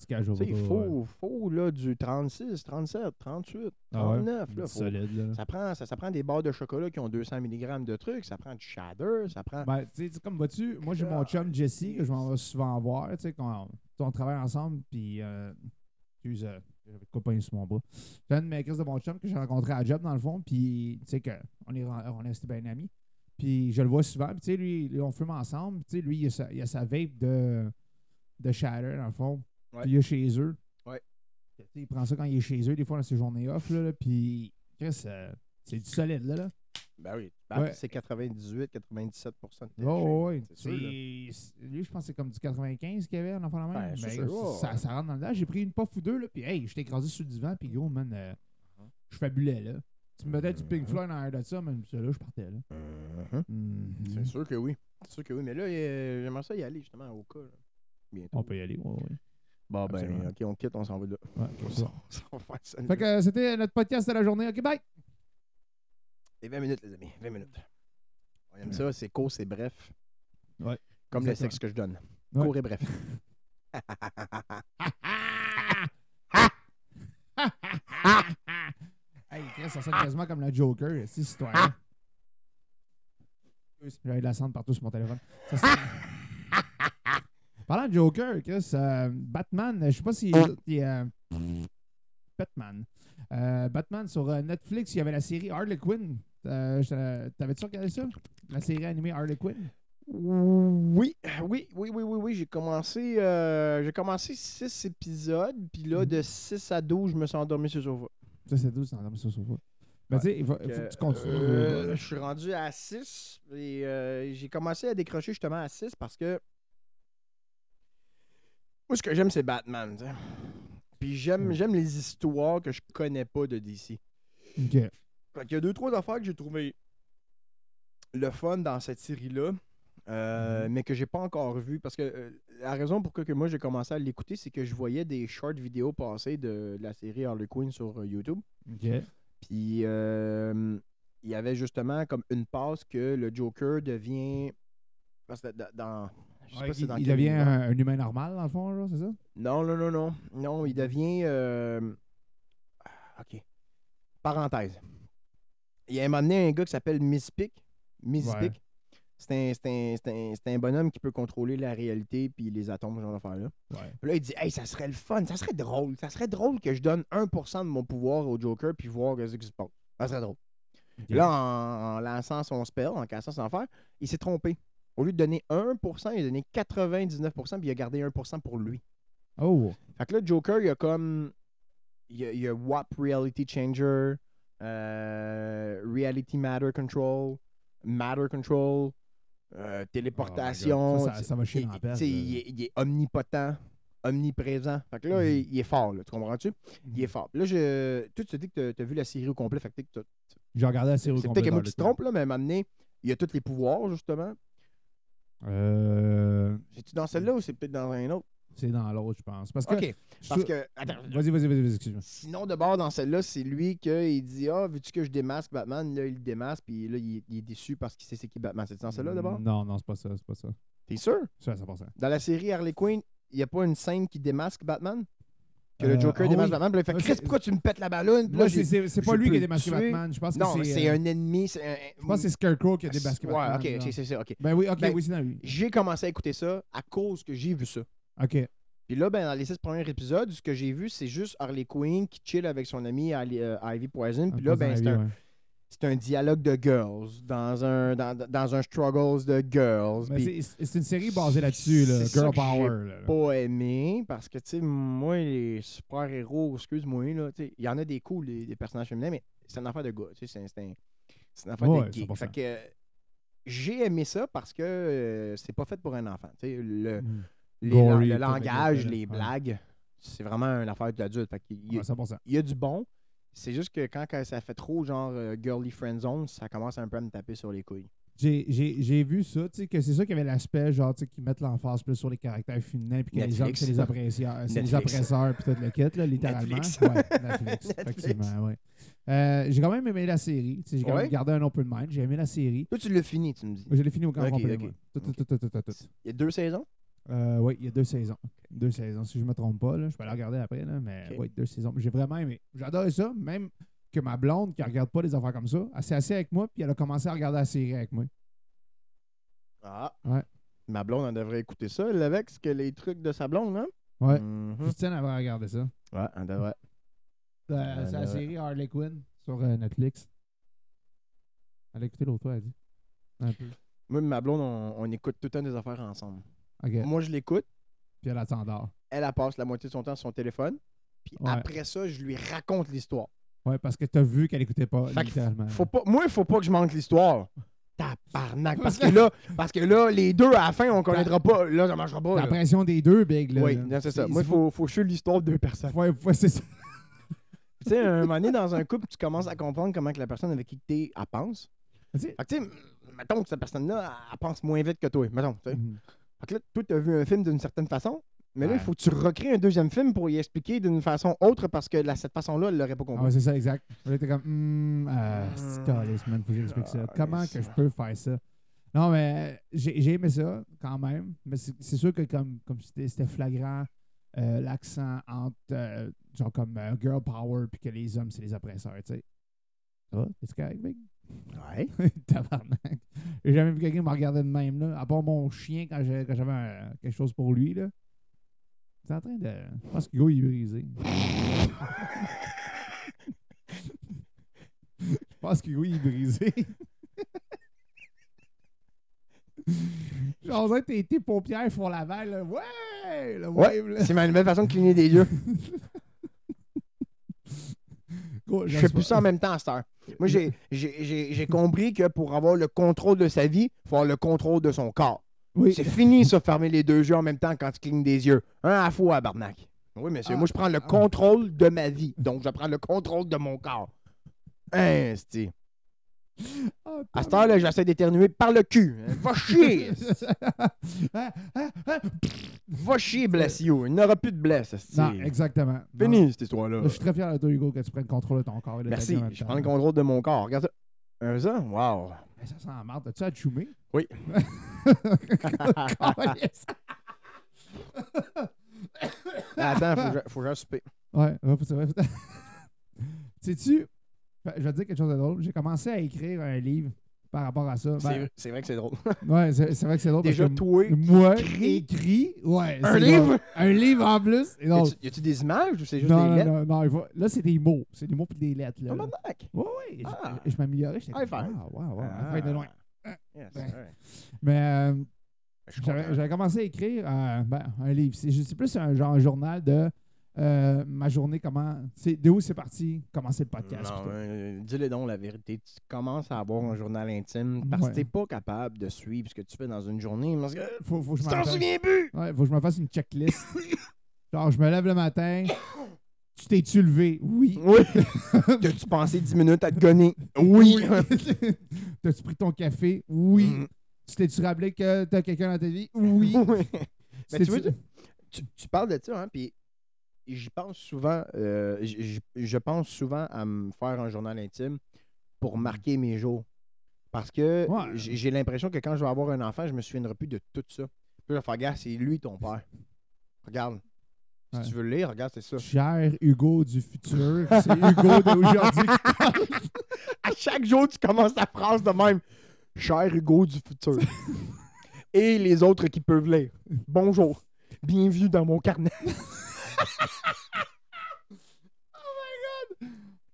Sais, il ouais. faut, faut là, du 36, 37, 38, Ah ouais? 39. là, faut- solide, là. ça, prend, ça, ça prend des barres de chocolat qui ont 200 mg de trucs, ça prend du shader, ça prend. Ben, tu sais, comme vois-tu, moi, j'ai mon chum Jesse, que je m'en vais souvent voir, tu sais, quand on, on travaille ensemble, puis, euh, excuse, euh, j'avais de pogner sur mon bras. J'ai un de mes de mon chum que j'ai rencontré à job, dans le fond, puis, tu sais, que on est, on est bien amis. Puis, je le vois souvent, puis, tu sais, lui, lui, on fume ensemble, tu sais, lui, il a sa, il a sa vape de, de shatter, dans le fond, Ouais. puis il est chez eux. Ouais. Il prend ça quand il est chez eux, des fois, dans ses journées off, là, là, puis, euh, c'est du solide, là, là. Ben oui. Ben, Ouais. C'est 98-97 de Oh, oui, C'est Lui, je pense que c'est comme du 95 qu'il y avait en enfant la même. Ben, Ben, sûr, ouais, ça, ouais. ça rentre dans le dedans. J'ai pris une puff ou deux, là, puis hey, j'étais écrasé sur le divan, puis gros, man, euh, Uh-huh. je fabulais, là. Tu me mettais du Pink Floyd en arrière de ça, mais ça, là, je partais, là. Mhm. Mhm. C'est sûr que oui. C'est sûr que oui. Mais là, euh, j'aimerais ça y aller justement au cas. là. Bientôt. On peut y aller, ouais, ouais. Bon, ben, ok, on quitte, on s'en va de là. Ouais, ça. [laughs] on va ça. Fait que euh, c'était notre podcast de la journée. OK, bye! Et 20 minutes, les amis. 20 minutes. On aime ça, c'est court, c'est bref. Ouais, Comme le sexe que je donne. Ouais. Court et bref. [laughs] hey, ça sonne quasiment comme le Joker, cette histoire-là. [laughs] J'avais de la cendre partout sur mon téléphone. Ça Parlant de Joker, Chris, euh, Batman, je sais pas si. euh, Batman. Euh, Batman sur euh, Netflix, il y avait la série Harley Quinn. Euh, T'avais-tu regardé ça? La série animée Harley Quinn? Oui, oui, oui, oui, oui, oui. J'ai commencé, euh, j'ai commencé 6 épisodes, puis là, Mhm. de 6 à 12, je me suis endormi sur le sofa. Ça, c'est d'où ça en ça sur Ben, Ouais, tu sais, il, faut Euh, que tu continues. euh, je suis rendu à 6 et euh, j'ai commencé à décrocher justement à 6 parce que Moi, ce que j'aime, c'est Batman. Puis j'aime Ouais. j'aime les histoires que je connais pas de DC. Ok. Fait qu'il y a deux, trois affaires que j'ai trouvé le fun dans cette série-là, euh, Mhm. mais que j'ai pas encore vu. Parce que euh, la raison pour que moi j'ai commencé à l'écouter, c'est que je voyais des short vidéos passer de, la série Harley Quinn sur euh, YouTube. Ok. Puis il y avait justement comme une passe que le Joker devient. Parce que dans. Dans- je sais Ouais, pas c'est il dans il quel devient un, un humain normal, dans le fond, c'est ça? Non, non, non, non. Non, il devient. euh, Ok. Parenthèse. Il y a un moment donné un gars qui s'appelle Miss Pick. Miss Ouais. Pick. C'est un, un- un- bonhomme qui peut contrôler la réalité puis les atomes, ce genre d'affaires-là. Ouais. Là, il dit Hey, ça serait le fun, ça serait drôle. Ça serait drôle que je donne 1% de mon pouvoir au Joker puis voir ce qui se passe. Ça serait drôle. Là, en, en lançant son spell, en cassant son affaire, il s'est trompé. Au lieu de donner 1%, il a donné 99%, puis il a gardé 1% pour lui. Oh! Fait que là, Joker, il y a comme. Il y a, il y a WAP Reality Changer, euh, Reality Matter Control, Matter Control, euh, téléportation. Oh. Ça, ça- ça va chier Il- dans il, est- il est omnipotent, omniprésent. Fait que là, Mhm. il, il est fort, là, tu comprends-tu? Il est fort. Puis là, je, tu te dis que tu as vu la série au complet. Fait que J'ai regardé la série au c'est complet peut-être que moi qui se trompe, là, mais donné, il y a tous les pouvoirs, justement. Euh, C'est-tu dans celle-là ou c'est peut-être dans un autre? c'est dans l'autre, je pense. Parce que. OK. je- Parce que. Attends, Vas-y, vas-y, vas-y, vas-y, excuse-moi. Sinon, de bord, dans celle-là, c'est lui qui dit Ah, veux-tu que je démasque Batman? Là, il le démasque, puis là, il, est- il est déçu parce qu'il sait c'est qui Batman. C'est dans celle-là, d'abord Non, non, c'est pas ça, c'est pas ça. T'es sûr? C'est à 100%. Dans la série Harley Quinn, il n'y a pas une scène qui démasque Batman? Que Euh, le Joker ah démasque oui. Batman, puis il fait Chris, pourquoi tu me pètes la ballonne? C'est pas lui qui a démasqué. Batman. Je pense que Non, c'est. c'est euh, un ennemi. Je pense que c'est Scarecrow qui a démasqué Batman. ok, c'est ça, ok. Ben oui, ok, Ben, oui, c'est dans lui. J'ai commencé à écouter ça à cause que j'ai vu ça. Ok. Puis là, ben, dans les six premiers épisodes, ce que j'ai vu, c'est juste Harley Quinn qui chill avec son ami euh, Ivy Poison. Puis là, ben, c'est un, c'est un dialogue de girls, dans un, dans, dans un struggles de girls. C'est une série basée là-dessus, là. Ça Girl que Power. là. pas aimé parce que, tu sais, moi, les super-héros, excuse-moi, là, tu sais, il y en a des cools, des, des personnages féminins, mais c'est une affaire de gars, tu sais, c'est un- c'est un- c'est une affaire Ouais, de geek. 100%. Fait que euh, j'ai aimé ça parce que euh, c'est pas fait pour un enfant, tu sais, le, Mm. les- Gory, le langage, les ouais. blagues, c'est vraiment une affaire d'adulte. Fait qu'il y a- Ouais, 100%. il y a du bon. C'est juste que quand, ça fait trop genre euh, girly friend zone, ça commence un peu à me taper sur les couilles. J'ai- vu ça, tu sais, que c'est ça qu'il y avait l'aspect, genre, tu sais, qu'ils mettent l'emphase plus sur les caractères féminins, puis que les hommes, Netflix. c'est les c'est les Netflix. oppresseurs, puis tout le kit, là, littéralement. Netflix. Ouais, Netflix, [laughs] Netflix. effectivement, ouais. Euh, j'ai quand même aimé la série, tu sais, j'ai quand Ouais? même gardé un open mind, j'ai aimé la série. Toi, tu l'as fini, tu me dis. Je l'ai fini au camp Ok, complet, ok. moi. Tout, tout, tout, tout, tout, tout, tout. Il y a deux saisons? Euh, oui, il y a deux saisons. Deux saisons, si je ne me trompe pas. Là. Je peux la regarder après, là, mais oui, deux saisons. J'ai vraiment aimé. J'adore ça, même que ma blonde, qui ne regarde pas des affaires comme ça, elle s'est assise avec moi, puis elle a commencé à regarder la série avec moi. Ah. Ouais. Ma blonde, elle devrait écouter ça, elle, avec ce que les trucs de sa blonde, hein? Ouais. Mhm. Christine avait regardé ça. Ouais, elle devrait. Euh, c'est la série Harley Quinn sur euh, Netflix. Elle a écouté l'autre fois, elle dit. Un peu. Moi et ma blonde, on, on écoute tout le temps des affaires ensemble. Moi, je l'écoute. Puis elle s'endort. Elle, elle passe la moitié de son temps sur son téléphone. Puis Ouais. après ça, je lui raconte l'histoire. Ouais, parce que t'as vu qu'elle écoutait pas, Fait que littéralement. Faut pas, moi, il faut pas que je manque l'histoire. Tabarnak. Parce que là, [laughs] parce que là, les deux, à la fin, on connaîtra pas. Là, ça marchera pas. La là. pression des deux, Big. Là, Oui, c'est ça. Moi, il faut, faut l'histoire de deux personnes. Ouais, ouais, c'est ça. tu sais, un moment donné, dans un couple, tu commences à comprendre comment que la personne avec qui tu es, elle pense. Sais, tu sais, mettons que cette personne-là, elle pense moins vite que toi. Mettons, tu sais. mhm. Fait que là, toi, tu as vu un film d'une certaine façon, mais là, il Ouais. faut que tu recrées un deuxième film pour y expliquer d'une façon autre parce que là, cette façon-là, elle l'aurait pas Ah compris. ouais, c'est ça, exact. Là, t'es comme, hum, euh, man, faut que j'explique ça. Calice. Comment que je peux faire ça? Non, mais j'ai j'ai aimé ça, quand même. Mais c'est sûr que comme, comme c'était flagrant, euh, l'accent entre, euh, genre comme euh, girl power, puis que les hommes, c'est les oppresseurs, tu sais. Ça va? T'es correct, Big? Ouais. [laughs] Tabarnak. J'ai jamais vu quelqu'un me regarder de même, là. À part mon chien quand j'avais quelque chose pour lui, là. C'est en train de. Je pense que Go, il est brisé. [laughs] Je pense que Go, il est brisé. Genre, tes, tes paupières font la vague, là. Ouais! Le Ouais, là. C'est ma nouvelle façon de cligner des yeux. [laughs] Je fais plus ça en même temps à cette heure. Moi, j'ai- compris que pour avoir le contrôle de sa vie, il faut avoir le contrôle de son corps. Oui. C'est fini, ça, fermer les deux yeux en même temps quand tu clignes des yeux. Un à la fois, Barnac. Oui, monsieur. Ah, Moi, je prends le ah. contrôle de ma vie. Donc, je prends le contrôle de mon corps. Hein, Ah, À cette heure-là, j'essaie d'éternuer par le cul. Va chier! Ah, ah, ah. Va chier, bless you. Il n'y aura plus de bless. c'ti. Non, exactement. Non. Fini, cette histoire-là. Je suis très fier de toi, Hugo, que tu prennes le contrôle de ton corps. et de Merci. Je prends le contrôle de mon corps. Regarde ça. Un ça? Wow. Ça sent la marde. As-tu à choumer? Oui. [laughs] Attends, faut que j'aille souper. Ouais, c'est vrai. [laughs] Sais-tu, je vais te dire quelque chose de drôle. J'ai commencé à écrire un livre par rapport à ça. C'est Ben, vrai- C'est vrai que c'est drôle. [laughs] ouais, c'est vrai que c'est drôle. Déjà, parce que toi, moi, écrit- écrit, ouais. Un livre? drôle. Un livre en plus. drôle. a-tu- y a-tu des images ou c'est juste Non, des non, lettres? non, non, faut- là, c'est des mots. C'est des mots puis des lettres. Là, Oh, là. Ouais. je- Ah. Je, je m'améliorais. J'étais comme, five. wow, wow, wow. Ah. de loin. Yes, Ben. Mais euh, j'avais commencé à écrire euh, ben, un livre. C'est c'est plus un genre un journal de euh, ma journée, comment. c'est De où c'est parti, commencer le podcast. Euh, dis-le donc la vérité. Tu commences à avoir un journal intime parce Ouais. que t'es pas capable de suivre ce que tu fais dans une journée. Parce que Faut, faut que je tu t'en souviens plus! Ouais, faut que je me fasse une checklist. [laughs] genre, je me lève le matin. Tu t'es-tu levé? Oui. Oui! [laughs] T'as-tu pensé 10 minutes à te gonner? Oui! [laughs] T'as-tu pris ton café? Oui. Mm. Tu t'es-tu rappelé que t'as quelqu'un dans ta vie? Oui. Oui. Mais tu, tu, tu parles de ça, hein, puis j'y pense souvent, euh, je pense souvent à me faire un journal intime pour marquer mes jours. Parce que Ouais. j'ai l'impression que quand je vais avoir un enfant, je me souviendrai plus de tout ça. Puis là, je vais faire, regarde, c'est lui ton père. Regarde. Si Ouais. tu veux le lire, regarde, c'est ça. Cher Hugo du futur, c'est Hugo d'aujourd'hui. [laughs] À chaque jour, tu commences ta phrase de même. Cher Hugo du futur. [laughs] Et les autres qui peuvent lire. Bonjour. Bienvenue dans mon carnet. [laughs]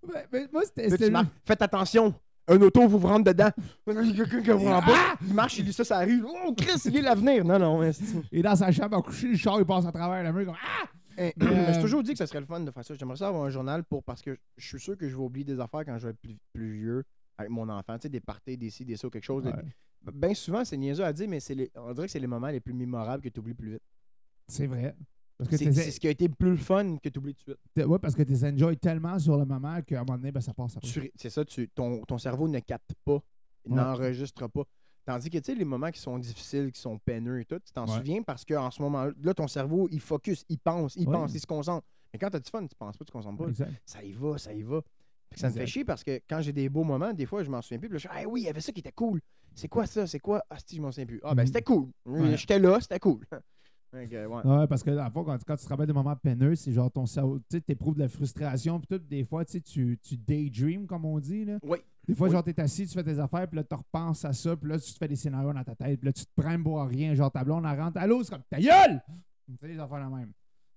Mais- mais moi, c'était. Là, tu c'était- marques, Faites attention. Un auto vous rentre dedans. [laughs] Il y a quelqu'un qui vous en bas. Il marche, il lit ça, ça arrive. Oh, Chris, il lit l'avenir. Non, non. esti. Et dans sa chambre à coucher, le char, il passe à travers la mur comme Ah! Eh, Mais, mais J'ai euh, toujours dit que ça serait le fun de faire ça. J'aimerais ça avoir un journal pour parce que je suis sûr que je vais oublier des affaires quand je vais être plus, plus vieux avec mon enfant. Tu sais, des parties, des ci, des ça, quelque chose. Ouais. Bien souvent, c'est niaiseux à dire, mais c'est les- on dirait que c'est les moments les plus mémorables que tu oublies plus vite. C'est vrai. Parce que C'est ce qui a été plus le fun que tu oublies tout de suite. ouais, parce que tu enjoy tellement sur le moment qu'à un moment donné, ben, ça passe après. C'est ça, tu, ton, ton cerveau ne capte pas, Ouais. n'enregistre pas. Tandis que, tu sais, les moments qui sont difficiles, qui sont peineux et tout, tu t'en Ouais. souviens parce qu'en ce moment-là, ton cerveau, il focus, il pense, il Ouais. pense, il se concentre. Mais quand tu as du fun, tu penses pas, tu te concentres pas. Exact. Ça y va, ça y va. Ça me fait chier parce que quand j'ai des beaux moments, des fois, je m'en souviens plus. Puis là, je dis, ah oui, il y avait ça qui était cool. C'est quoi ça? C'est quoi? Ah, si, je m'en souviens plus. Ah, ben, Mhm. c'était cool. J'étais là, c'était cool. Que, ouais. Ouais, parce que le fond, quand, quand tu te rappelles des moments peineux, c'est genre ton cerveau, tu sais, t'éprouves de la frustration, puis tout, des fois, tu tu, daydream, comme on dit, là. Oui. Des fois, Oui. genre, t'es assis, tu fais tes affaires, puis là, tu repenses à ça, puis là, tu te fais des scénarios dans ta tête, puis là, tu te prends pour rien, genre, ta blonde, elle rentre, allô, c'est comme, ta gueule! Tu sais, les affaires la même.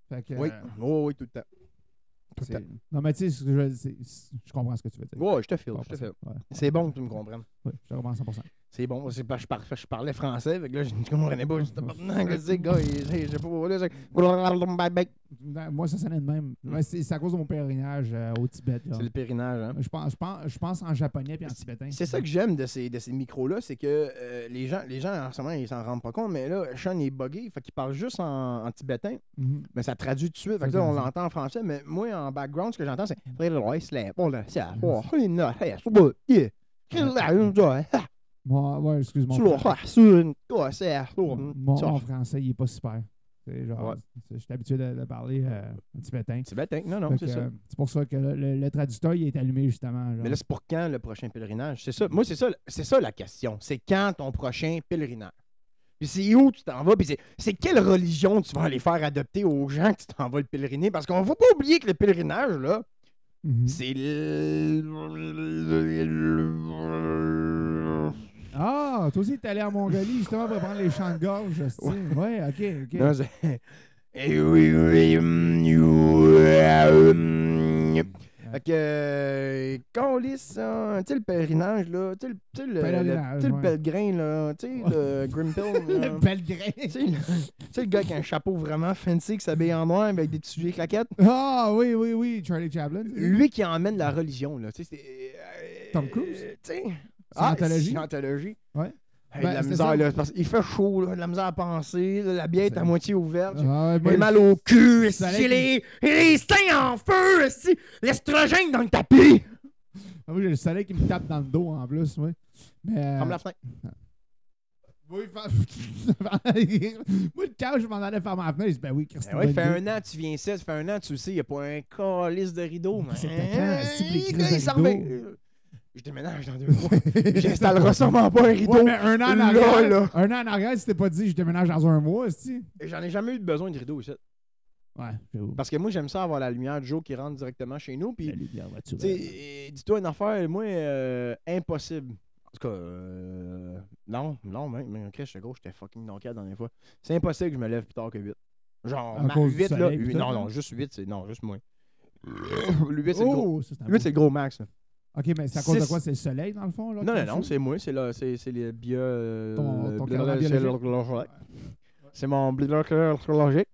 Fait que, Oui. euh, Oh, oui, tout le temps. Tout le c'est- temps. non, mais tu sais, je, comprends ce que tu veux dire. Ouais, je te file, je te file. ouais. C'est bon que tu me comprennes. Ouais, je te comprends 100%. C'est bon, c'est pas, je, par- je parlais français, fait que là, je ne comprenais pas. C'est, gars, j'ai j'ai pas. Non, Moi, ça sonnait de même. Hmm. C'est à cause de mon pèlerinage euh, au Tibet. c'est le périnage, hein? Je pense, je, pense, je pense en japonais puis en tibétain. C'est ça que j'aime de ces, de ces micros-là, c'est que euh, les, gens, les gens, en ce moment, ils s'en rendent pas compte, mais là, Sean est buggé, fait qu'il parle juste en, en tibétain, mais ça traduit tout de suite. Fait que là, on l'entend en français, mais moi, en background, ce que j'entends, c'est. Moi, ouais, excuse-moi. Mon, mon français, il est pas super. C'est genre, c'est- je suis habitué de, de parler euh, en tibétain. C'est bête, hein? Non, non, c'est ça. euh, C'est pour ça que le, le- le traducteur, il est allumé justement. genre. Mais là, c'est pour quand le prochain pèlerinage? C'est ça. Moi, c'est ça, c'est ça la question. C'est quand ton prochain pèlerinage? Puis c'est où tu t'en vas? Puis c'est, c'est quelle religion tu vas aller faire adopter aux gens que tu t'en vas le pèleriner? Parce qu'on ne faut pas oublier que le pèlerinage, là, Mhm. c'est le... Ah, toi aussi, t'es allé en Mongolie justement pour prendre les chants de gorge. tu sais. Ouais, ok, ok. Non. Eh oui, oui, you, euh, hum. Fait que, euh, quand on lit ça, tu sais, le pèlerinage, là, tu sais, le, le, le, tu sais, le ouais. pèlerin, là, tu sais, le Grimpill, [laughs] le pèlerin. Tu sais, le, gars qui a un chapeau vraiment fancy qui s'habille en noir avec des petits souliers claquettes. Ah, oui, oui, oui, Charlie Chaplin. Lui qui emmène la religion, là. Tu sais, c'est. euh, Tom Cruise? euh, Tu sais. Scientologie? Scientologie. Ouais. Hey, Ben, la c'est misère, ça. là, parce qu'il fait chaud, là, de la misère à penser, là, la bière est à C'est- moitié ouverte. j'ai- Ah, J'ai moi, mal au cul, allait les, les seins en feu, l'estrogène dans le tapis? Ah, moi, j'ai le soleil qui me tape dans le dos en plus, oui. Mais. euh, Ferme la fenêtre. [laughs] Oui, Moi, le cas où je m'en allais faire ma fenêtre, je dis, ben oui, Christine. Ben ouais, fait un an tu viens ici, ça fait un an tu sais, il n'y a pas un calice de rideau. quand, Hey, crises de il s'en. Je déménage dans deux mois. [laughs] J'installerai sûrement pas un rideau. Ouais, mais un an en arrière, là. un an en arrière, si t'es pas dit, je déménage dans un mois, aussi. J'en ai jamais eu besoin de rideau ici. Ouais. Parce que moi, j'aime ça avoir la lumière du jour qui rentre directement chez nous. Puis, dis-toi une affaire, moi, euh, impossible. En tout cas, euh, non, non, mais, mais ok, je gros, j'étais fucking knocké la dernière fois. C'est impossible que je me lève plus tard que 8. Genre, ma- cause du 8 là. soleil, non, non, juste 8, c'est. Non, juste moins. [coughs] Le 8, c'est le gros. C'est un 8, beau- c'est le gros max. là. Ok, mais c'est à cause de quoi? C'est le soleil, dans le fond là, Non, non, non, c'est moi, c'est les bio. euh, Ton- biologique? C'est mon biologique.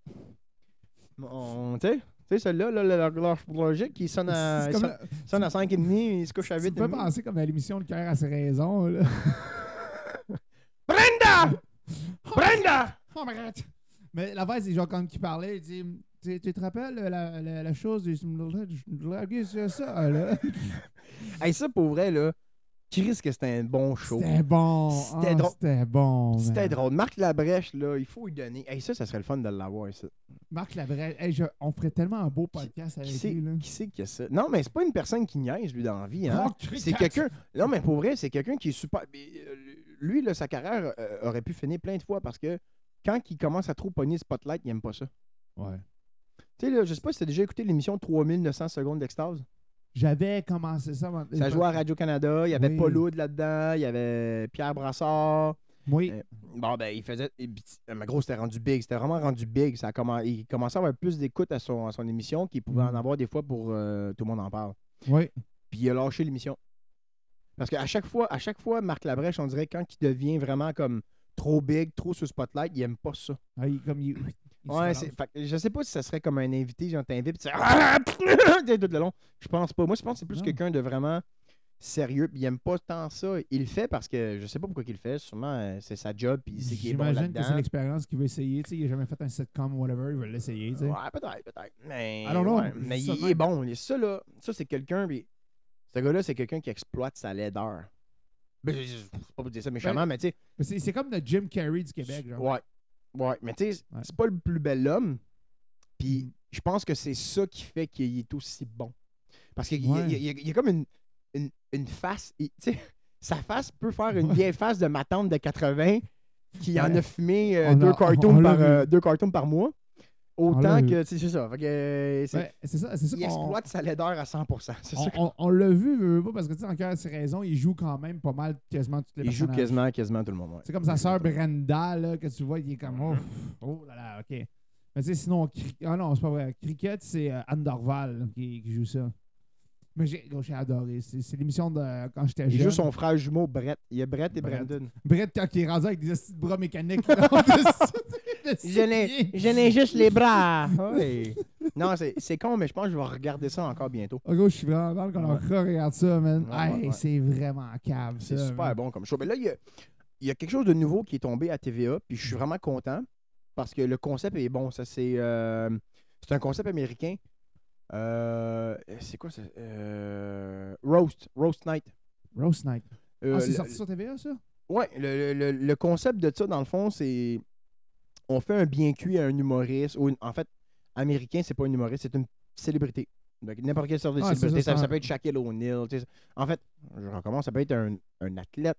Mon, tu sais, tu sais, celui-là, là, le biologique, qui sonne à, sonne, la- sonne à 5,5, il se couche à Tu 8. peux penser comme à l'émission Le cœur a ses raisons. Là. [laughs] Brenda! [laughs] Brenda! Oh god! Mais la c'est genre quand il parlait, il dit Tu tu te rappelles la, la, la chose c'est ça, là? [laughs] Hey, ça, pour vrai, là, qui risque que c'était un bon show. C'était bon. C'était Ah, drôle. C'était bon. C'était drôle. Marc Labrèche, là, il faut lui donner. Hey, ça, ça serait le fun de l'avoir, ça. Marc Labrèche, hey, je- on ferait tellement un beau podcast avec Qui lui. Là. qui, c'est qui a ça? Non, mais c'est pas une personne qui niaise, lui, dans la vie. Hein? Oh, C'est quelqu'un. Non, mais pour vrai, c'est quelqu'un qui est super. euh, Lui, là, sa carrière euh, aurait pu finir plein de fois parce que quand il commence à trop pogner spotlight, il aime pas ça. Ouais. Tu sais, là, je sais pas si tu as déjà écouté l'émission 3900 secondes d'extase. J'avais commencé ça. avant- Ça jouait à Radio-Canada, il y avait Oui. Paul Oud là-dedans, il y avait Pierre Brassard. Oui. Euh, Bon, ben, il faisait. puis, euh, Mais gros, c'était rendu big. C'était vraiment rendu big. Ça Il commençait à avoir plus d'écoute à son, à son émission qu'il pouvait en Mhm. avoir des fois pour euh, Tout le monde en parle. Oui. Puis il a lâché l'émission. Parce qu'à chaque fois, à chaque fois, Marc Labrèche, on dirait quand il devient vraiment comme trop big, trop sur Spotlight, il aime pas ça. Ah, il- comme il, Ouais, c'est, fait je sais pas si ça serait comme un invité, genre t'invites, tu fais [laughs] tout le long. Je pense pas. Moi, je pense que c'est plus Non. quelqu'un de vraiment sérieux, puis il aime pas tant ça. Il le fait parce que je sais pas pourquoi il le fait. Sûrement, euh, c'est sa job, puis c'est qu'il est bon J'imagine que c'est là-dedans. l'expérience qu'il veut essayer. Tu sais, il n'a jamais fait un sitcom ou whatever, il veut l'essayer. tu sais. Ouais, peut-être, peut-être. Mais, I don't know. ouais, mais il, est bon. Il- Ça, là, ça c'est quelqu'un, puis ce gars-là, c'est quelqu'un qui exploite sa laideur. Ben, c'est pas pour dire ça méchamment, mais tu sais, C'est c'est comme le Jim Carrey du Québec. Genre. ouais. Ouais, mais tu sais, Ouais. c'est pas le plus bel homme, puis Mm. je pense que c'est ça qui fait qu'il est aussi bon. Parce qu'il y a- Ouais. y, y y comme une, une, une face, tu sais, [laughs] sa face peut faire une vieille face de ma tante de 80 qui en a fumé euh, deux, l'a- cartoons on l'a par, euh, deux cartoons par mois. Autant que, tu sais, c'est ça. Euh, c'est- Ouais, ça, c'est ça il exploite sa laideur à 100%. C'est on, on- on l'a vu, veux pas, parce que tu sais, en cœur, c'est raison, il joue quand même pas mal quasiment toutes les Il joue quasiment, quasiment tout le monde. ouais. C'est comme sa sœur Brenda, là, que tu vois, il est comme. Oh, oh là là, ok. Mais tu sais, sinon, Cri- ah non, c'est pas vrai. Cricket, c'est euh, Anne Dorval qui, qui joue ça. Mais j'ai adoré. C'est l'émission de quand j'étais Il jeune. joue son frère jumeau, Brett. Il y a Brett et Brett. Brandon. Brett, quand il est rendu avec des bras mécaniques. [laughs] je n'ai juste les bras. [laughs] Oui. non, c'est c'est con, mais je pense que je vais regarder ça encore bientôt. Oh, gros, je suis vraiment dans qu'on Ouais. regarde ça, man. Ouais, Hey, ouais, ouais. C'est vraiment cave, C'est super man. bon comme show. Mais là, il y a, il y a quelque chose de nouveau qui est tombé à TVA, puis je suis vraiment content parce que le concept est bon. Ça, c'est euh, c'est un concept américain. Euh, c'est quoi ça? Euh, Roast. Roast Night. Roast Night. Euh, ah, c'est sorti sur TVA, ça? Ouais, le, le- le- le concept de ça, dans le fond, c'est. On fait un bien cuit à un humoriste, ou une- en fait, américain, c'est pas un humoriste, c'est une célébrité. Donc, n'importe quelle sorte de Ah, célébrité. ça, peut être Shaquille O'Neal. En fait, je recommence, ça peut être un, un athlète,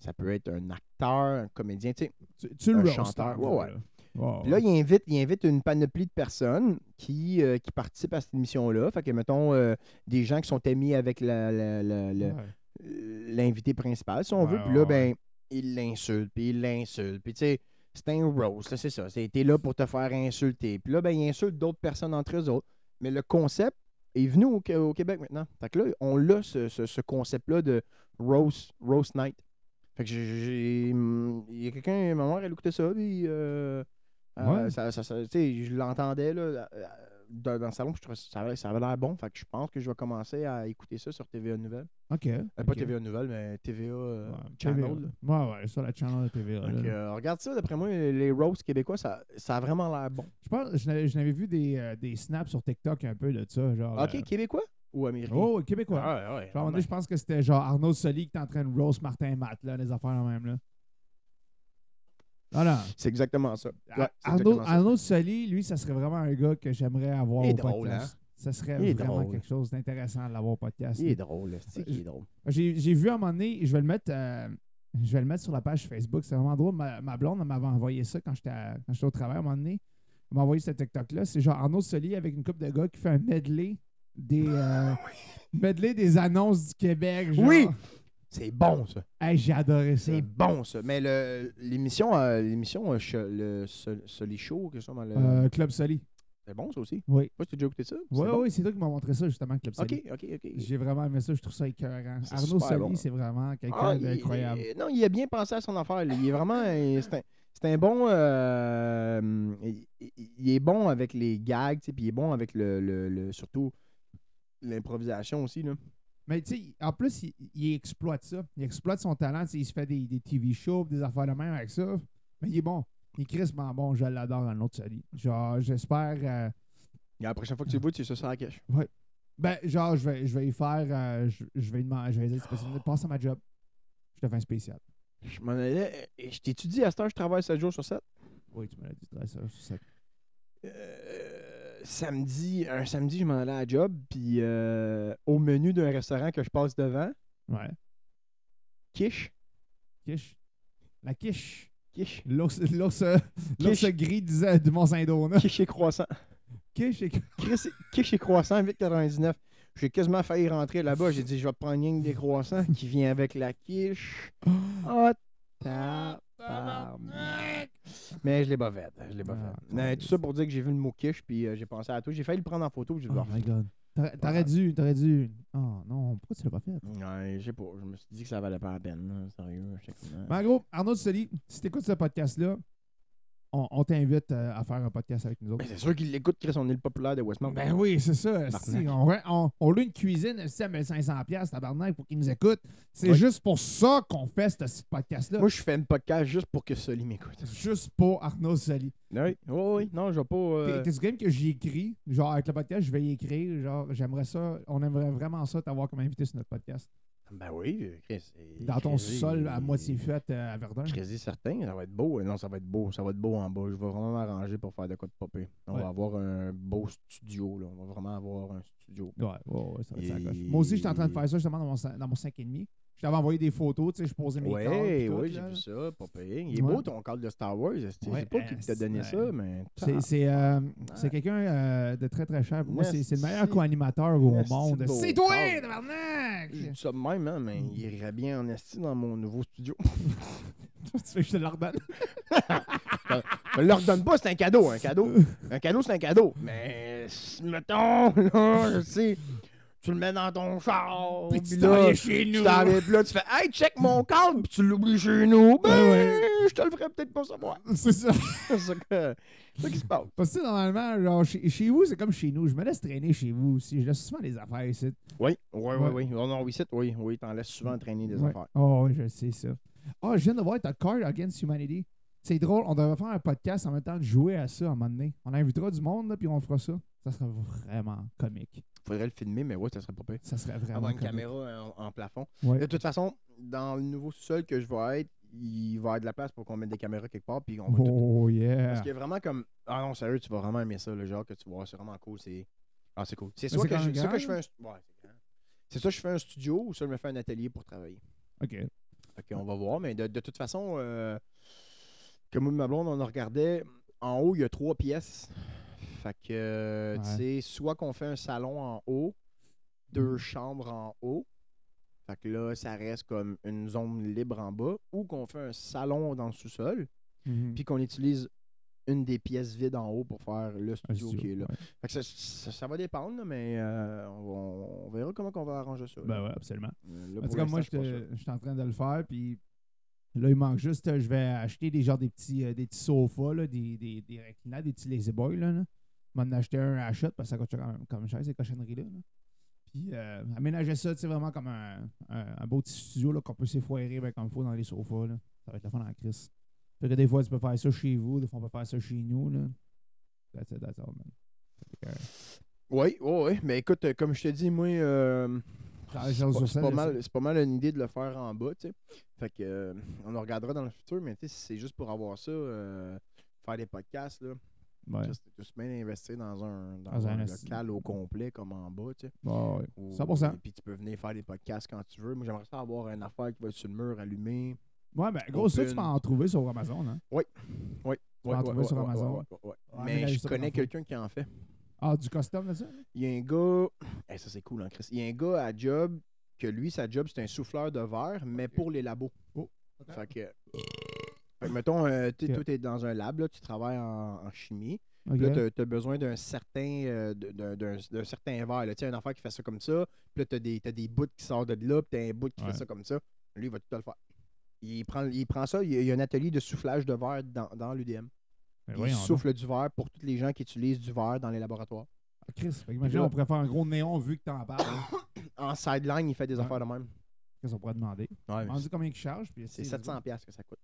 ça peut être un acteur, un comédien, tu sais. Tu, Un chanteur, ouais, ouais. Ouais, Puis là, il invite, il invite une panoplie de personnes qui, euh, qui participent à cette émission-là. Fait que, mettons, euh, des gens qui sont amis avec Ouais. l'invité principal, si on Ouais, veut. Puis là, ben, il l'insulte, puis il l'insulte. Puis tu sais, c'est un roast, c'est ça. C'est- T'es là pour te faire insulter. Puis là, ben, il insulte d'autres personnes entre eux autres. Mais le concept est venu au, Qué- au Québec maintenant. Fait que là, on l'a, ce, ce- ce concept-là de roast, roast night. Fait que j'ai- Il y a quelqu'un, ma mère, elle écoutait ça, puis. euh, euh, Ouais. ça, ça- ça- tu sais, je l'entendais, là. euh, dans, dans le salon, je trouvais ça avait, ça avait l'air bon. Fait que je pense que je vais commencer à écouter ça sur TVA Nouvelle. OK. Euh, Pas ok. TVA Nouvelle, mais TVA euh, Ouais, Channel. TVA. Ouais, ouais, sur la channel de TVA. Là. euh, regarde ça, d'après moi, les roasts québécois, ça, ça a vraiment l'air bon. Je pense, je n'avais- je n'avais vu des, des snaps sur TikTok un peu de ça. Genre, Ok, euh, québécois ou américain? oh, québécois. Ouais, ouais. Genre, donné, je pense que c'était genre Arnaud Soli qui était en train de roast Martin Matt, là, les affaires là même. Là. Voilà. C'est exactement ça. Ouais, c'est Arnaud, exactement ça. Arnaud Soli, lui, ça serait vraiment un gars que j'aimerais avoir au drôle, podcast. Ça serait Il vraiment drôle. quelque chose d'intéressant de l'avoir au podcast. Il est drôle, c'est qu'il est drôle? J'ai vu à un moment donné, je vais le mettre, euh, je vais le mettre sur la page Facebook. C'est vraiment drôle. Ma, ma blonde m'avait envoyé ça quand j'étais au travail à un moment donné. Elle m'a envoyé ce TikTok-là. C'est genre Arnaud Soli avec une couple de gars qui fait un medley des, euh, medley des annonces du Québec. genre. Oui! C'est bon, ça. Hey, J'ai adoré ça. C'est bon, ça. Mais le- l'émission, euh, l'émission, euh, che- le Sol- Soli Show, quelque chose dans le... Euh, Club Soli. C'est bon, ça aussi? Oui. Moi, tu as déjà écouté ça? Oui, C'est bon? oui, c'est toi qui m'as montré ça justement, Club Soli. OK, OK, OK. J'ai vraiment aimé ça, je trouve ça écœurant. C'est Arnaud super Soli, bon. c'est vraiment quelqu'un Ah, il- d'incroyable. il- non, il a bien pensé à son affaire. là. Il est vraiment. C'est un, c'est un bon. euh, il, il- il est bon avec les gags, tu sais, puis il est bon avec le. le- le- surtout l'improvisation aussi. Là. Mais tu sais, en plus, il, il exploite ça. Il exploite son talent. Il se fait des, des TV shows, des affaires de même avec ça. Mais il est bon. Il est crissement bon. Je l'adore, un autre Soli. Genre, j'espère. euh, Et la prochaine fois que tu le vois, tu sais ça sur la cache. ben, genre, je vais, je vais y faire. euh, je, je vais demander. Je vais dire, possible, passe à ma job. Je te fais un spécial. Je m'en allais. Je t'étudie à cette heure, je travaille 7 jours sur 7. Oui, tu me l'as dit, très ça, c'est ça. Euh, samedi, un samedi, je m'en allais à la job, puis euh, au menu d'un restaurant que je passe devant, Ouais. quiche. Quiche. La quiche. Quiche. L'ours Quiche. gris du, du Mont-Saint-Donat. Quiche et croissant. Quiche et quiche et croissant, 8,99. J'ai quasiment failli rentrer là-bas. J'ai dit, je vais prendre une des croissants qui vient avec la quiche. [gasps] Oh, Mais je l'ai pas fait. Je l'ai pas Ah, fait. Mais tout ça pour dire que j'ai vu le mot quiche, puis euh, j'ai pensé à tout. J'ai failli le prendre en photo, puis j'ai dit, Oh my god. T'aurais t'aurais dû, t'aurais dû. Oh non, pourquoi tu l'as pas fait? Ouais, je sais pas. Je me suis dit que ça valait pas la peine. là, Sérieux. j'étais comme, Mais en gros, Arnaud Soli, si t'écoutes ce podcast-là, on, on t'invite euh, à faire un podcast avec nous autres. Mais c'est sûr qu'il l'écoute, Chris. On est le populaire de Westmount. Ben oui, c'est ça. Si, on, on, on loue une cuisine si à 1500$ piastres, tabarnak, pour qu'ils nous écoutent. C'est juste pour ça qu'on fait ce, ce podcast-là. Moi, je fais un podcast juste pour que Soli m'écoute. Juste pour Arnaud Soli. Oui, oui, oui. Non, je vais pas. euh, T'es-tu game que j'y écris? Genre, avec le podcast, je vais y écrire. Genre, j'aimerais ça. On aimerait vraiment ça t'avoir comme invité sur notre podcast. Ben oui, euh, Chris. Dans ton Chris, sol à moitié fait euh, à Verdun. Je suis certain, ça va être beau. Non, ça va être beau. Ça va être beau en bas. Je vais vraiment m'arranger pour faire de quoi de popper. On Ouais. va avoir un beau studio. Là. On va vraiment avoir un studio. Ouais, ouais, ouais, ça va être. Et- Moi aussi, j'étais en train de faire ça justement dans mon, dans mon 5,5. Je t'avais envoyé des photos, tu sais, je posais mes Oui, puis tout, oui, j'ai vu ça. Pas payé. Il est Ouais. beau ton cadre de Star Wars. Je sais Ouais, pas qui t'a donné ça, mais. C'est c'est, euh, c'est quelqu'un euh, de très très cher. Pour moi, c'est le meilleur co-animateur au Merci monde. C'est toi, tabarnak! Je dis ça de même, hein, mais il irait bien en esti dans mon nouveau studio. [laughs] tu veux que je te le redonne? [laughs] Je leur donne pas, c'est un cadeau, un cadeau. Un cadeau, c'est un cadeau. Mais, mettons, là, je sais, tu le mets dans ton char. Puis tu t'en chez tu nous. t'en là, tu fais, hey, check mon câble, puis tu l'oublies chez nous. Ben, Ouais, ouais. je te le ferai peut-être pas savoir. [laughs] C'est ça. [laughs] c'est ça que- c'est ça qui se passe. Parce que normalement, genre, chez, chez vous, c'est comme chez nous. Je me laisse traîner chez vous aussi. Je laisse souvent des affaires ici. Oui, oui, oui, Ouais. oui. Oh non, oui, c'est, oui, oui, t'en laisses souvent traîner des Ouais. affaires. Oh, oui, je sais ça. Oh, je viens de voir ta card Against Humanity. C'est drôle, on devrait faire un podcast en même temps de jouer à ça à un moment donné. On invitera du monde, là, puis on fera ça. Ça serait vraiment comique. Faudrait le filmer, mais ouais, ça serait pas pire. Ça serait vraiment Avoir une caméra en, en plafond. Ouais. De toute façon, dans le nouveau sous-sol que je vais être, il va y avoir de la place pour qu'on mette des caméras quelque part, puis on va tout Oh, yeah. Parce a vraiment comme. Ah non, sérieux, tu vas vraiment aimer ça, le genre que tu vois. C'est vraiment cool. C'est. Ah, c'est cool. C'est soit que, je, que je fais un. Ouais, c'est soit je fais un studio ou soit je me fais un atelier pour travailler. OK. Fait qu'on va voir. Mais de, de toute façon, euh, comme ma blonde, on en regardait. En haut, il y a trois pièces. Fait que, euh, tu sais, soit qu'on fait un salon en haut, deux Mhm. chambres en haut. Fait que là, ça reste comme une zone libre en bas. Ou qu'on fait un salon dans le sous-sol Mhm. puis qu'on utilise une des pièces vides en haut pour faire le studio, studio, qui est là. ouais. Fait que ça, ça- ça va dépendre, mais euh, on, verra comment on va arranger ça. Ben ouais, absolument. Euh, là, En tout cas, moi, je suis en train de le faire, puis là, il manque juste, je vais acheter des des petits, euh, des petits sofas, là, des, des, des reclinables, des petits lazy boys, là. là. M'en acheter un à shot parce que ça coûte quand même comme cher, ces cochonneries-là. là. Puis euh, aménager ça, tu sais, vraiment comme un, un, un beau petit studio là, qu'on peut s'effoirer ben, comme il faut dans les sofas. Là. Ça va être le fun en crise. Fait que des fois, tu peux faire ça chez vous, des fois, on peut faire ça chez nous. Là. That's it, that's all, man. Fait que, euh, Oui, oui, oui. Mais écoute, euh, comme je te dis, moi, euh, c'est pas, mal, c'est pas mal une idée de le faire en bas, tu sais. Fait que, euh, on le regardera dans le futur, mais tu sais, si c'est juste pour avoir ça, faire des podcasts, là. Ouais. Juste, juste bien investir dans un, dans Dans un local au complet, comme en bas, tu sais. Ouais, ouais. Ou- 100%. Et puis tu peux venir faire des podcasts quand tu veux. Moi, j'aimerais ça avoir une affaire qui va être sur le mur allumé. Ouais, ben, gros, ça, tu peux en trouver sur Amazon. Hein? Oui, peux en trouver sur Amazon. Mais je connais quelqu'un qui en fait. Ah, du custom, là, ça? Il y a un gars. Eh, ça, c'est cool, hein, Chris. Il y a un gars à job que lui, sa job, c'est un souffleur de verre, mais pour les labos. Fait que. Fait que, mettons, euh, tu t'es dans un lab, là, tu travailles en, en chimie. Puis là, tu as, besoin d'un certain, euh, d'un- certain verre. Tu sais, un affaire qui fait ça comme ça. Puis là, tu as des, t'as des bouts qui sortent de là. Puis tu as un bout qui Ouais. fait ça comme ça. Lui, il va tout le faire. Il prend, il prend ça. Il y a, un atelier de soufflage de verre dans, dans l'UDM. Il donc. souffle du verre pour tous les gens qui utilisent du verre dans les laboratoires. Ah, Chris, fait qu'imagine, là- on pourrait faire un gros néon vu que t'en parles. [coughs] En sideline, il fait des Ouais. affaires de même. Qu'est-ce qu'on pourrait demander? Ouais, On dit combien il charge? c'est essayer de 700$ piastres que ça coûte.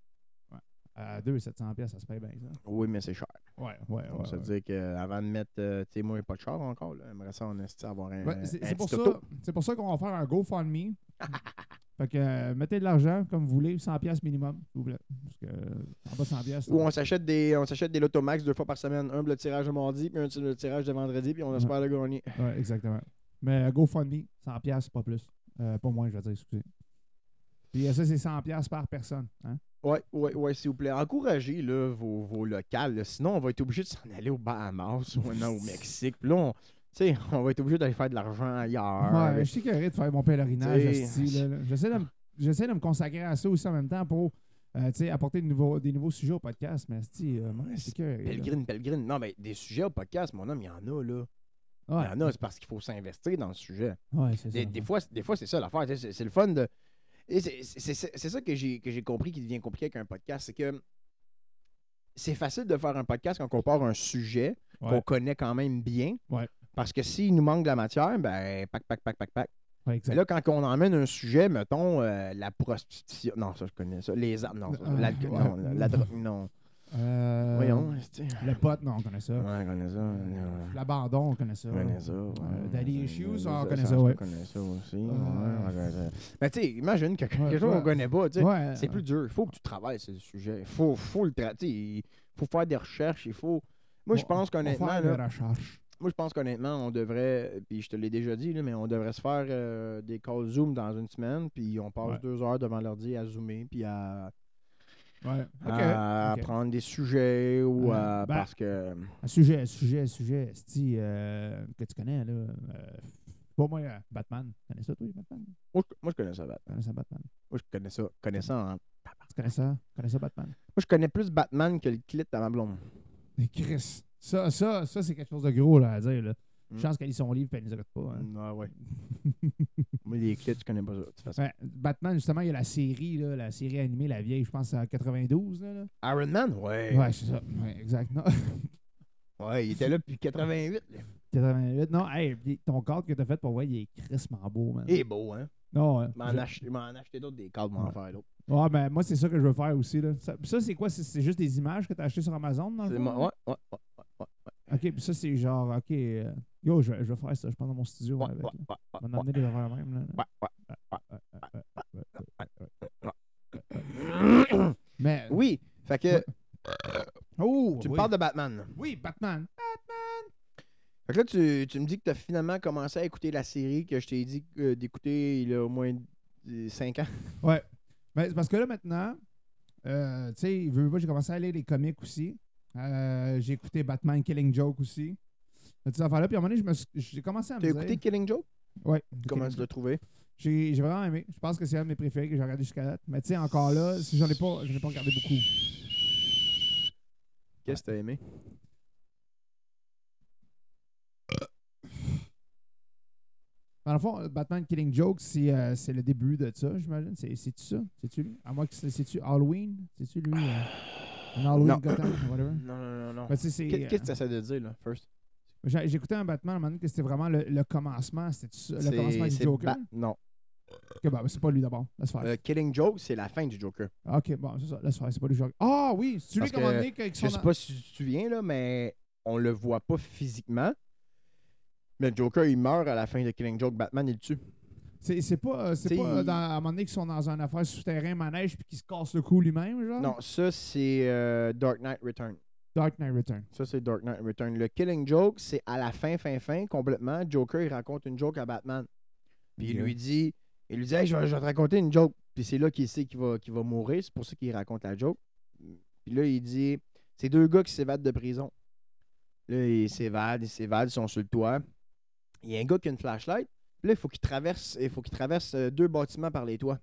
À 2 700 pièces, ça se paye bien, ça. Oui, mais c'est cher. Ouais, ouais, On se dit qu'avant de mettre, euh, tu sais, moi, pas de char encore, là. J'aimerais ça en esti avoir un. Ouais, c'est un c'est pour, ça- c'est pour ça qu'on va faire un GoFundMe. [laughs] fait que euh, mettez de l'argent comme vous voulez, 100 pièces minimum, s'il vous plaît. Parce que euh, en bas de 100 pièces. Ou on s'achète des, on s'achète des Lotomax deux fois par semaine. Un le tirage de mardi, puis un le tirage de vendredi, puis on espère le gagner. Ouais, exactement. Mais euh, GoFundMe, 100 pièces, pas plus. Euh, pas moins, je veux dire, excusez. Puis euh, ça, c'est 100 pièces par personne. Hein? Ouais, ouais, ouais, s'il vous plaît. Encouragez là, vos, vos locales. là. Sinon, on va être obligé de s'en aller aux Bahamas ou non, au [laughs] Mexique. Puis là, on, on va être obligé d'aller faire de l'argent ailleurs. ouais, je suis carré de faire mon pèlerinage. J'essaie de, de me consacrer à ça aussi en même temps pour euh, apporter de nouveaux, des nouveaux sujets au podcast. Mais euh, c'est. Pellegrine, Pellegrine. Non, mais des sujets au podcast, mon homme, il y en a, là. Il y en a, c'est parce qu'il faut s'investir dans le sujet. ouais, c'est ça. Des, des fois, des fois c'est ça l'affaire. c'est le fun de. Et C'est ça que j'ai compris qui devient compliqué avec un podcast. C'est que c'est facile de faire un podcast quand on part un sujet qu'on connaît quand même bien. Ouais. Parce que s'il nous manque de la matière, ben, pac, pac, pac, pac, pac. Ouais, exact. Là, quand on emmène un sujet, mettons, euh, la prostitution. Non, ça, je connais ça. Les armes. Non, ça, Ah, l'alcool- ouais. non, la, la drogue. Non. Euh, Voyons. c'est- Le pote, non, on connaît ça. Ouais, je connais ça. non. L'abandon, on connaît ça. Je connais ça. Euh. Daddy Issues, Ça, on connaît ça, ça, ça aussi. Euh, ouais, on connaît ça. Mais tu sais, imagine que quelque Ouais, chose qu'on ouais. connaît pas, tu sais. Ouais, C'est plus dur. Il faut que tu travailles sur le sujet. Il faut, faut le traiter. Il faut faire des recherches. Il faut. Moi, je pense on qu'honnêtement, moi, je pense qu'honnêtement, on devrait, puis je te l'ai déjà dit, là, mais on devrait se faire euh, des calls Zoom dans une semaine, puis on passe Ouais. deux heures devant l'ordi à zoomer, puis à, Ouais. À prendre des sujets ou Ouais. à- Ben, parce que. Un sujet, un sujet, un sujet, euh, que tu connais, là. Euh, pas moi, euh, Batman. Tu connais ça, toi, Batman? Moi, je, moi, je connais ça, Batman. Connais ça, Batman? Moi, je connais ça. connais ça en- Tu connais ça? Tu connais ça, Batman? Moi, je connais plus Batman que le clit à ma blonde. Mais Chris, ça, ça, ça c'est quelque chose de gros là, à dire. Là. Mm. Chance qu'elle lit son livre et elle ne les écoute pas. hein. Ah ouais. [laughs] Moi, les clits, je connais pas ça. de toute façon. Ouais, Batman, justement, il y a la série, là, la série animée, la vieille, je pense, en 92. Là, là. Iron Man? Ouais. Ouais, c'est ça. Ouais, exact. Non. Ouais, il était là depuis 88. là. 88. Non, hey, ton cadre que t'as fait pour voir, il est crissement beau, man. Il est beau, hein? Non, ouais. M'en acheter, m'en acheter d'autres des cadres, m'en Ouais. faire d'autres. Ouais, ben moi, c'est ça que je veux faire aussi. Là. Ça, ça, c'est quoi? C'est, juste des images que t'as achetées sur Amazon, dans le fond? Ouais, ouais, ouais, ouais, ouais. OK, puis ça, c'est genre, OK, euh, yo, je, vais- je vais faire ça, je pense, dans mon studio. Ouais, avec, ouais, ouais, On ouais, va en amener des affaires même. Là. ouais, ouais. Mais, Oui, fait que oh, tu me parles de Batman. Oui, Batman. Fait que là, tu, tu me dis que tu as finalement commencé à écouter la série que je t'ai dit euh, d'écouter il y a au moins 5 ans. [laughs] Ouais. Ben, c'est parce que là, maintenant, euh, tu sais, j'ai commencé à lire les comics aussi. Euh, j'ai écouté Batman Killing Joke aussi. Toutes ces affaires-là. Puis à un moment donné, j'ai commencé à me Tu as dire... écouté Killing Joke? Ouais. Comment tu l'as trouvé? J'ai vraiment aimé. Je pense que c'est un de mes préférés que j'ai regardé jusqu'à date. Mais tu sais, encore là, si j'en ai pas, ai pas regardé beaucoup. Qu'est-ce que tu as aimé? Dans le fond, Batman Killing Joke, c'est euh, c'est le début de ça, j'imagine. C'est- C'est-tu ça? C'est-tu lui? À moi, c'est-tu Halloween? C'est-tu lui? euh, un Halloween Non. Gotham, whatever? [coughs] Non, non, non, non. Ben, Qu'est-ce que euh, tu essaies de dire, là, first? Écouté un Batman à un moment donné que c'était vraiment le, le commencement. C'était le commencement du Joker? Non. Ok, bah, c'est pas lui d'abord. Laisse faire. Killing Joke, c'est la fin du Joker. Ok, bon, c'est ça. Laisse faire. C'est pas lui Joker. Ah oui, c'est lui qui a Je sais pas si tu te souviens, là, mais on le voit pas physiquement. Mais le Joker, il meurt à la fin de Killing Joke. Batman, il le tue. C'est c'est pas, euh, c'est pas euh, dans, à un moment donné qu'ils sont dans une affaire souterrain manège puis qu'ils se cassent le cou lui-même, genre? Non, ça, c'est euh, Dark Knight Return. Dark Knight Return. Ça, c'est Dark Knight Return. Le Killing Joke, c'est à la fin, fin, fin, complètement. Joker, il raconte une joke à Batman. Puis il lui dit, il lui dit, hey, je vais, je vais te raconter une joke. Puis c'est là qu'il sait qu'il va, qu'il va mourir. C'est pour ça qu'il raconte la joke. Puis là, il dit, c'est deux gars qui s'évadent de prison. Là, ils s'évadent, ils s'évadent, ils sont sur le toit. Il y a un gars qui a une flashlight. Puis là, il faut qu'il traverse, il faut qu'il traverse euh, deux bâtiments par les toits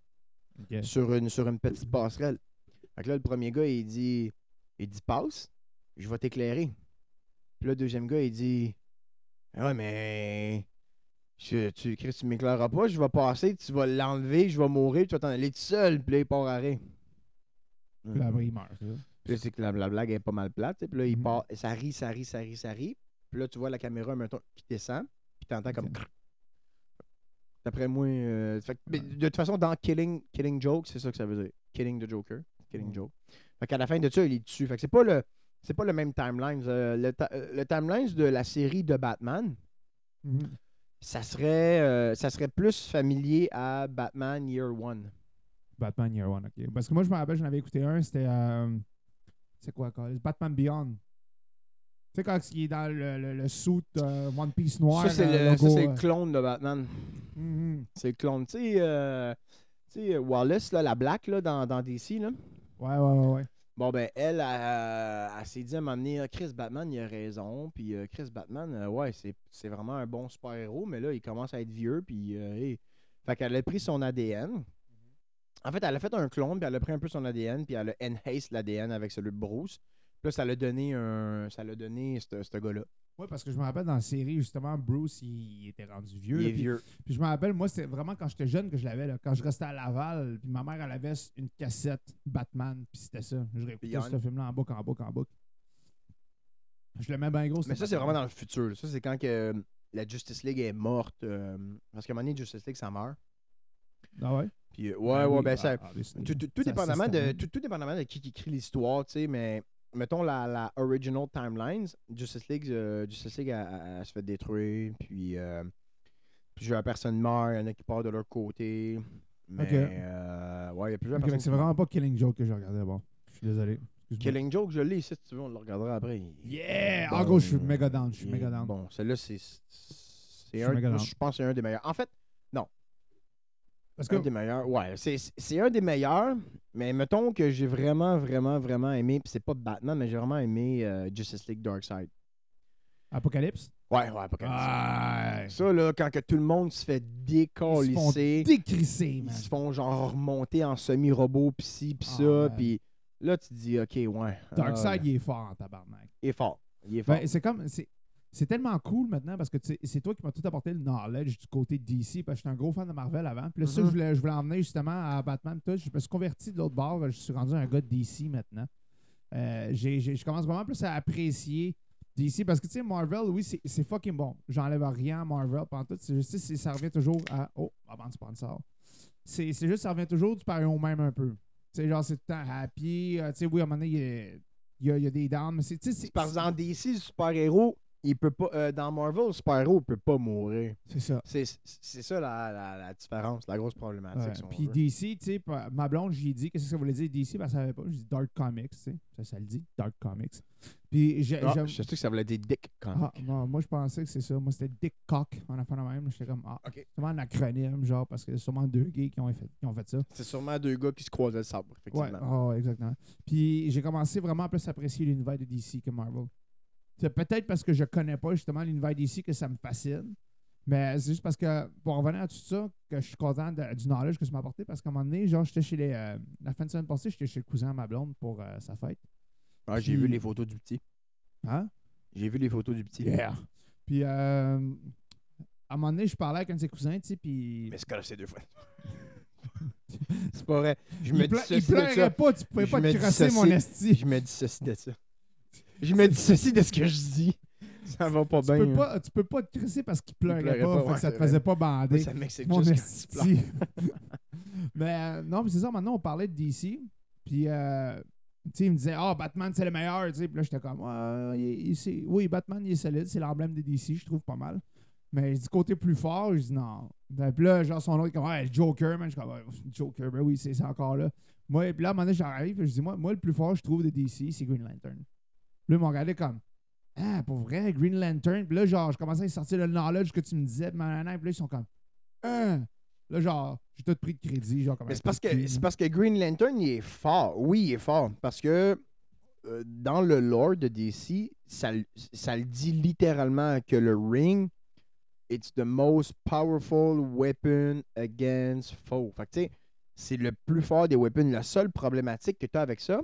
sur une, sur une petite passerelle. Fait que là, le premier gars, il dit, il dit passe, je vais t'éclairer. Puis là, le deuxième gars, il dit, ouais, mais je- tu, Chris, tu m'éclaireras pas, je vais passer, tu vas l'enlever, je vais mourir, tu vas t'en aller tout seul. Puis là, il part arrêt. Puis là, il meurt. Puis là, c'est que la, la blague est pas mal plate. Puis là, il Mhm. part, ça rit, ça rit, ça rit, ça rit. Puis là, tu vois la caméra, mettons, qui descend. T'entends comme. D'après moi. euh, fait que- mais de toute façon, dans Killing, Killing Joke, c'est ça que ça veut dire. Killing the Joker. Killing. Joke. Fait qu'à la fin de ça, il est dessus. Fait que c'est pas le. C'est pas le même timeline. Euh, le, euh, le timeline de la série de Batman, Mhm. ça serait, euh, ça serait plus familier à Batman Year One. Batman Year One, ok. Parce que moi, je me rappelle, j'en avais écouté un, c'était. c'est quoi, quoi? Batman Beyond. Tu sais, quand il est dans le, le, le suit euh, One Piece noir. ça, c'est euh, le, ça, c'est euh, le clone de Batman. mhm. C'est le clone. Tu sais, euh, Wallace, là, la Black, là, dans, dans DC, là. Ouais, ouais, ouais, ouais. Bon, ben, elle, elle, elle s'est dit à un moment donné, Ah, Chris Batman, il a raison. Puis euh, Chris Batman, euh, ouais, c'est vraiment un bon super-héros, mais là, il commence à être vieux. Puis, euh, hey. Fait qu'elle a pris son ADN. En fait, elle a fait un clone, puis elle a pris un peu son ADN, puis elle a enhanced l'ADN avec celui de Bruce. Puis là, ça l'a donné un. Ça l'a donné ce ce gars-là. Ouais, parce que je me rappelle dans la série, justement, Bruce, il était rendu vieux. Il est puis- vieux. Puis je me rappelle, moi, c'était vraiment quand j'étais jeune que je l'avais. là. Quand je restais à Laval, puis ma mère, elle avait une cassette Batman, puis c'était ça. Je réécoutais ce film-là en boucle, en boucle, en boucle. Je le mets bien gros. Mais ça, c'est vraiment dans le futur. Ça, c'est quand que euh, la Justice League est morte. euh, parce qu'à un moment donné, Justice League, ça meurt. Ah ouais? Puis, euh, ouais, ouais, ben, ça. ah, obviously. Tout, tout- tout Ça, dépendamment c'est de, certain. tout, tout dépendamment de qui, qui écrit l'histoire, tu sais, mais mettons la, la original timelines, Justice League, euh, Justice League elle- elle- elle se fait détruire, puis euh, plusieurs personnes meurent, il y en a qui partent de leur côté. Mais, euh, ouais, il y a plusieurs personnes. c'est vraiment pas Killing Joke que je regardais. Bon, je suis désolé. Killing Joke, je l'ai ici, si tu veux, on le regardera après. Yeah! Bon, En gros, je suis méga down. Je suis méga down. Bon, celle-là, c'est. C'est un, je pense que c'est un des meilleurs. En fait, Parce que un des meilleurs. Ouais, c'est un des meilleurs, mais mettons que j'ai vraiment, vraiment, vraiment aimé, puis c'est pas Batman, mais j'ai vraiment aimé euh, Justice League Darkseid. Apocalypse? Ouais, ouais, Apocalypse. Ça, là, quand que tout le monde se fait ils se font décrisser, ils man. se font genre remonter en semi-robot, pis ci, pis Ah, ça, puis là, tu te dis, OK, ouais. Darkseid, ah, il est fort en tabarnak. il est fort. Il est fort. Ben, c'est comme. C'est, tellement cool maintenant parce que c'est toi qui m'as tout apporté le knowledge du côté de DC parce que j'étais un gros fan de Marvel avant. Puis là, ça, je voulais, je voulais emmener justement à Batman. Tout. Je me suis converti de l'autre bord. Je suis rendu un gars de DC maintenant. Euh, j'ai, je commence vraiment plus à apprécier DC parce que tu sais, Marvel, oui, c'est, fucking bon. J'enlève rien à Marvel pendant tout. C'est juste, ça revient toujours à. Oh, avant de sponsor. C'est, c'est juste, ça revient toujours du pareil au même un peu. Tu sais, genre, c'est tout le temps happy. Euh, tu sais, oui, à un moment donné, il y a, il y a- il y a des downs, mais c'est. tu sais, c'est- Par exemple, DC, super-héros, il peut pas. euh, dans Marvel, le super-héros peut pas mourir. C'est ça. C'est c'est ça la, la, la différence, la grosse problématique. Puis. DC, tu sais, ma blonde, j'y ai dit, qu'est-ce que ça voulait dire DC? Ben, elle savait pas. J'ai dit Dark Comics, tu sais. Ça, ça le dit, Dark Comics. Puis j'ai. Ah, je sais que ça voulait dire Dick Comic. Ah, moi, moi, je pensais que c'est ça. Moi, c'était Dick Cock en affaire de même. J'étais comme, ah, Ok. c'est vraiment un acronyme, genre, parce que c'est sûrement deux gays qui ont fait, qui ont fait ça. C'est sûrement deux gars qui se croisaient le sabre, Ouais, effectivement. ah ouais, exactement. Puis j'ai commencé vraiment à plus apprécier l'univers de DC que Marvel. C'est peut-être parce que je connais pas justement l'univers DC que ça me fascine. Mais c'est juste parce que, pour revenir à tout ça, que je suis content de- du knowledge que ça m'a apporté. Parce qu'à un moment donné, genre, j'étais chez les. euh, la fin de semaine passée, j'étais chez le cousin à ma blonde pour euh, sa fête. Ah, J'ai vu les photos du petit. Hein? J'ai vu les photos du petit. Yeah! Puis, euh, à un moment donné, je parlais avec un de ses cousins, tu sais, puis. Mais c'est que c'est deux fois. [laughs] c'est pas vrai. Je me il, dis ple- il ceci de pleurait pas, tu pouvais Je pas me te crasser mon esti. Je me dis ceci de ça. Je me dis ceci de ce que je dis. Ça va pas tu, bien. peux hein. pas, tu peux pas te crisser parce qu'il pleurait, pleurait pas, pas, fait que ouais, ça te faisait pas bander. Oui, ça m'excite juste quand tu [laughs] mais euh, non, mais c'est ça, maintenant on parlait de DC. Puis, euh, tu sais, il me disait, ah, Batman, c'est le meilleur. tu sais. Puis là, j'étais comme, Ouais, il- il- c'est- oui, Batman, il est solide. C'est l'emblème de DC, je trouve pas mal. Mais je dis côté plus fort, je dis non. Ben, Puis là, genre, son est comme, ouais, Joker, man. Je suis comme, Joker, ben oui, c'est encore là. Moi, puis là, à un moment donné, j'arrive, je dis, moi, moi, le plus fort, je trouve, de DC, c'est Green Lantern. Là, ils m'ont regardé comme, ah, pour vrai, Green Lantern. Puis là, genre, je commençais à sortir le knowledge que tu me disais, puis là, ils sont comme, ah. Là, genre, j'ai tout pris de crédit, genre, comme Mais c'est parce, que, c'est parce que Green Lantern, il est fort. Oui, il est fort. Parce que euh, dans le lore de DC, ça, le- ça le dit littéralement que le ring, it's the most powerful weapon against foe. Fait que, tu sais, c'est le plus fort des weapons. La seule problématique que tu as avec ça,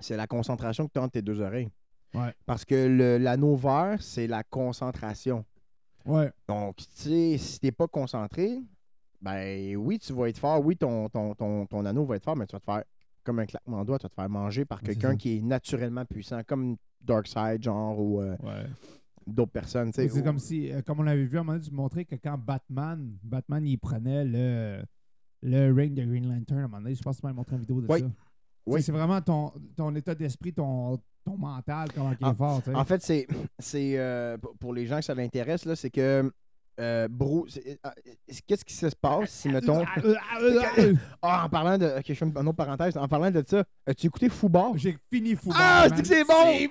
c'est la concentration que tu as entre tes deux oreilles. Ouais. Parce que l'anneau vert, c'est la concentration. Ouais. Donc, tu sais, si t'es pas concentré, ben oui, tu vas être fort. Oui, ton, ton, ton, ton anneau va être fort, mais tu vas te faire, comme un claquement de doigts, tu vas te faire manger par quelqu'un qui est naturellement puissant, comme Darkseid, genre, ou euh, Ouais. d'autres personnes. C'est ou- comme si, euh, comme on l'avait vu à un moment donné, tu montrais que quand Batman, Batman, il prenait le, le ring de Green Lantern à un moment donné, je pense que tu m'avais montré une vidéo de ça. Oui. C'est vraiment ton, ton état d'esprit, ton, ton mental, comment il est En- fort. En fait, c'est, c'est euh, pour- les gens que ça l'intéresse, là, c'est que euh, c'est- euh, qu'est-ce qui se passe si, mettons, [laughs] ah, en parlant de, ok, je fais une, autre parenthèse, en parlant de ça, as-tu écouté Foubar? J'ai fini fou. Ah, c'est que c'est bon!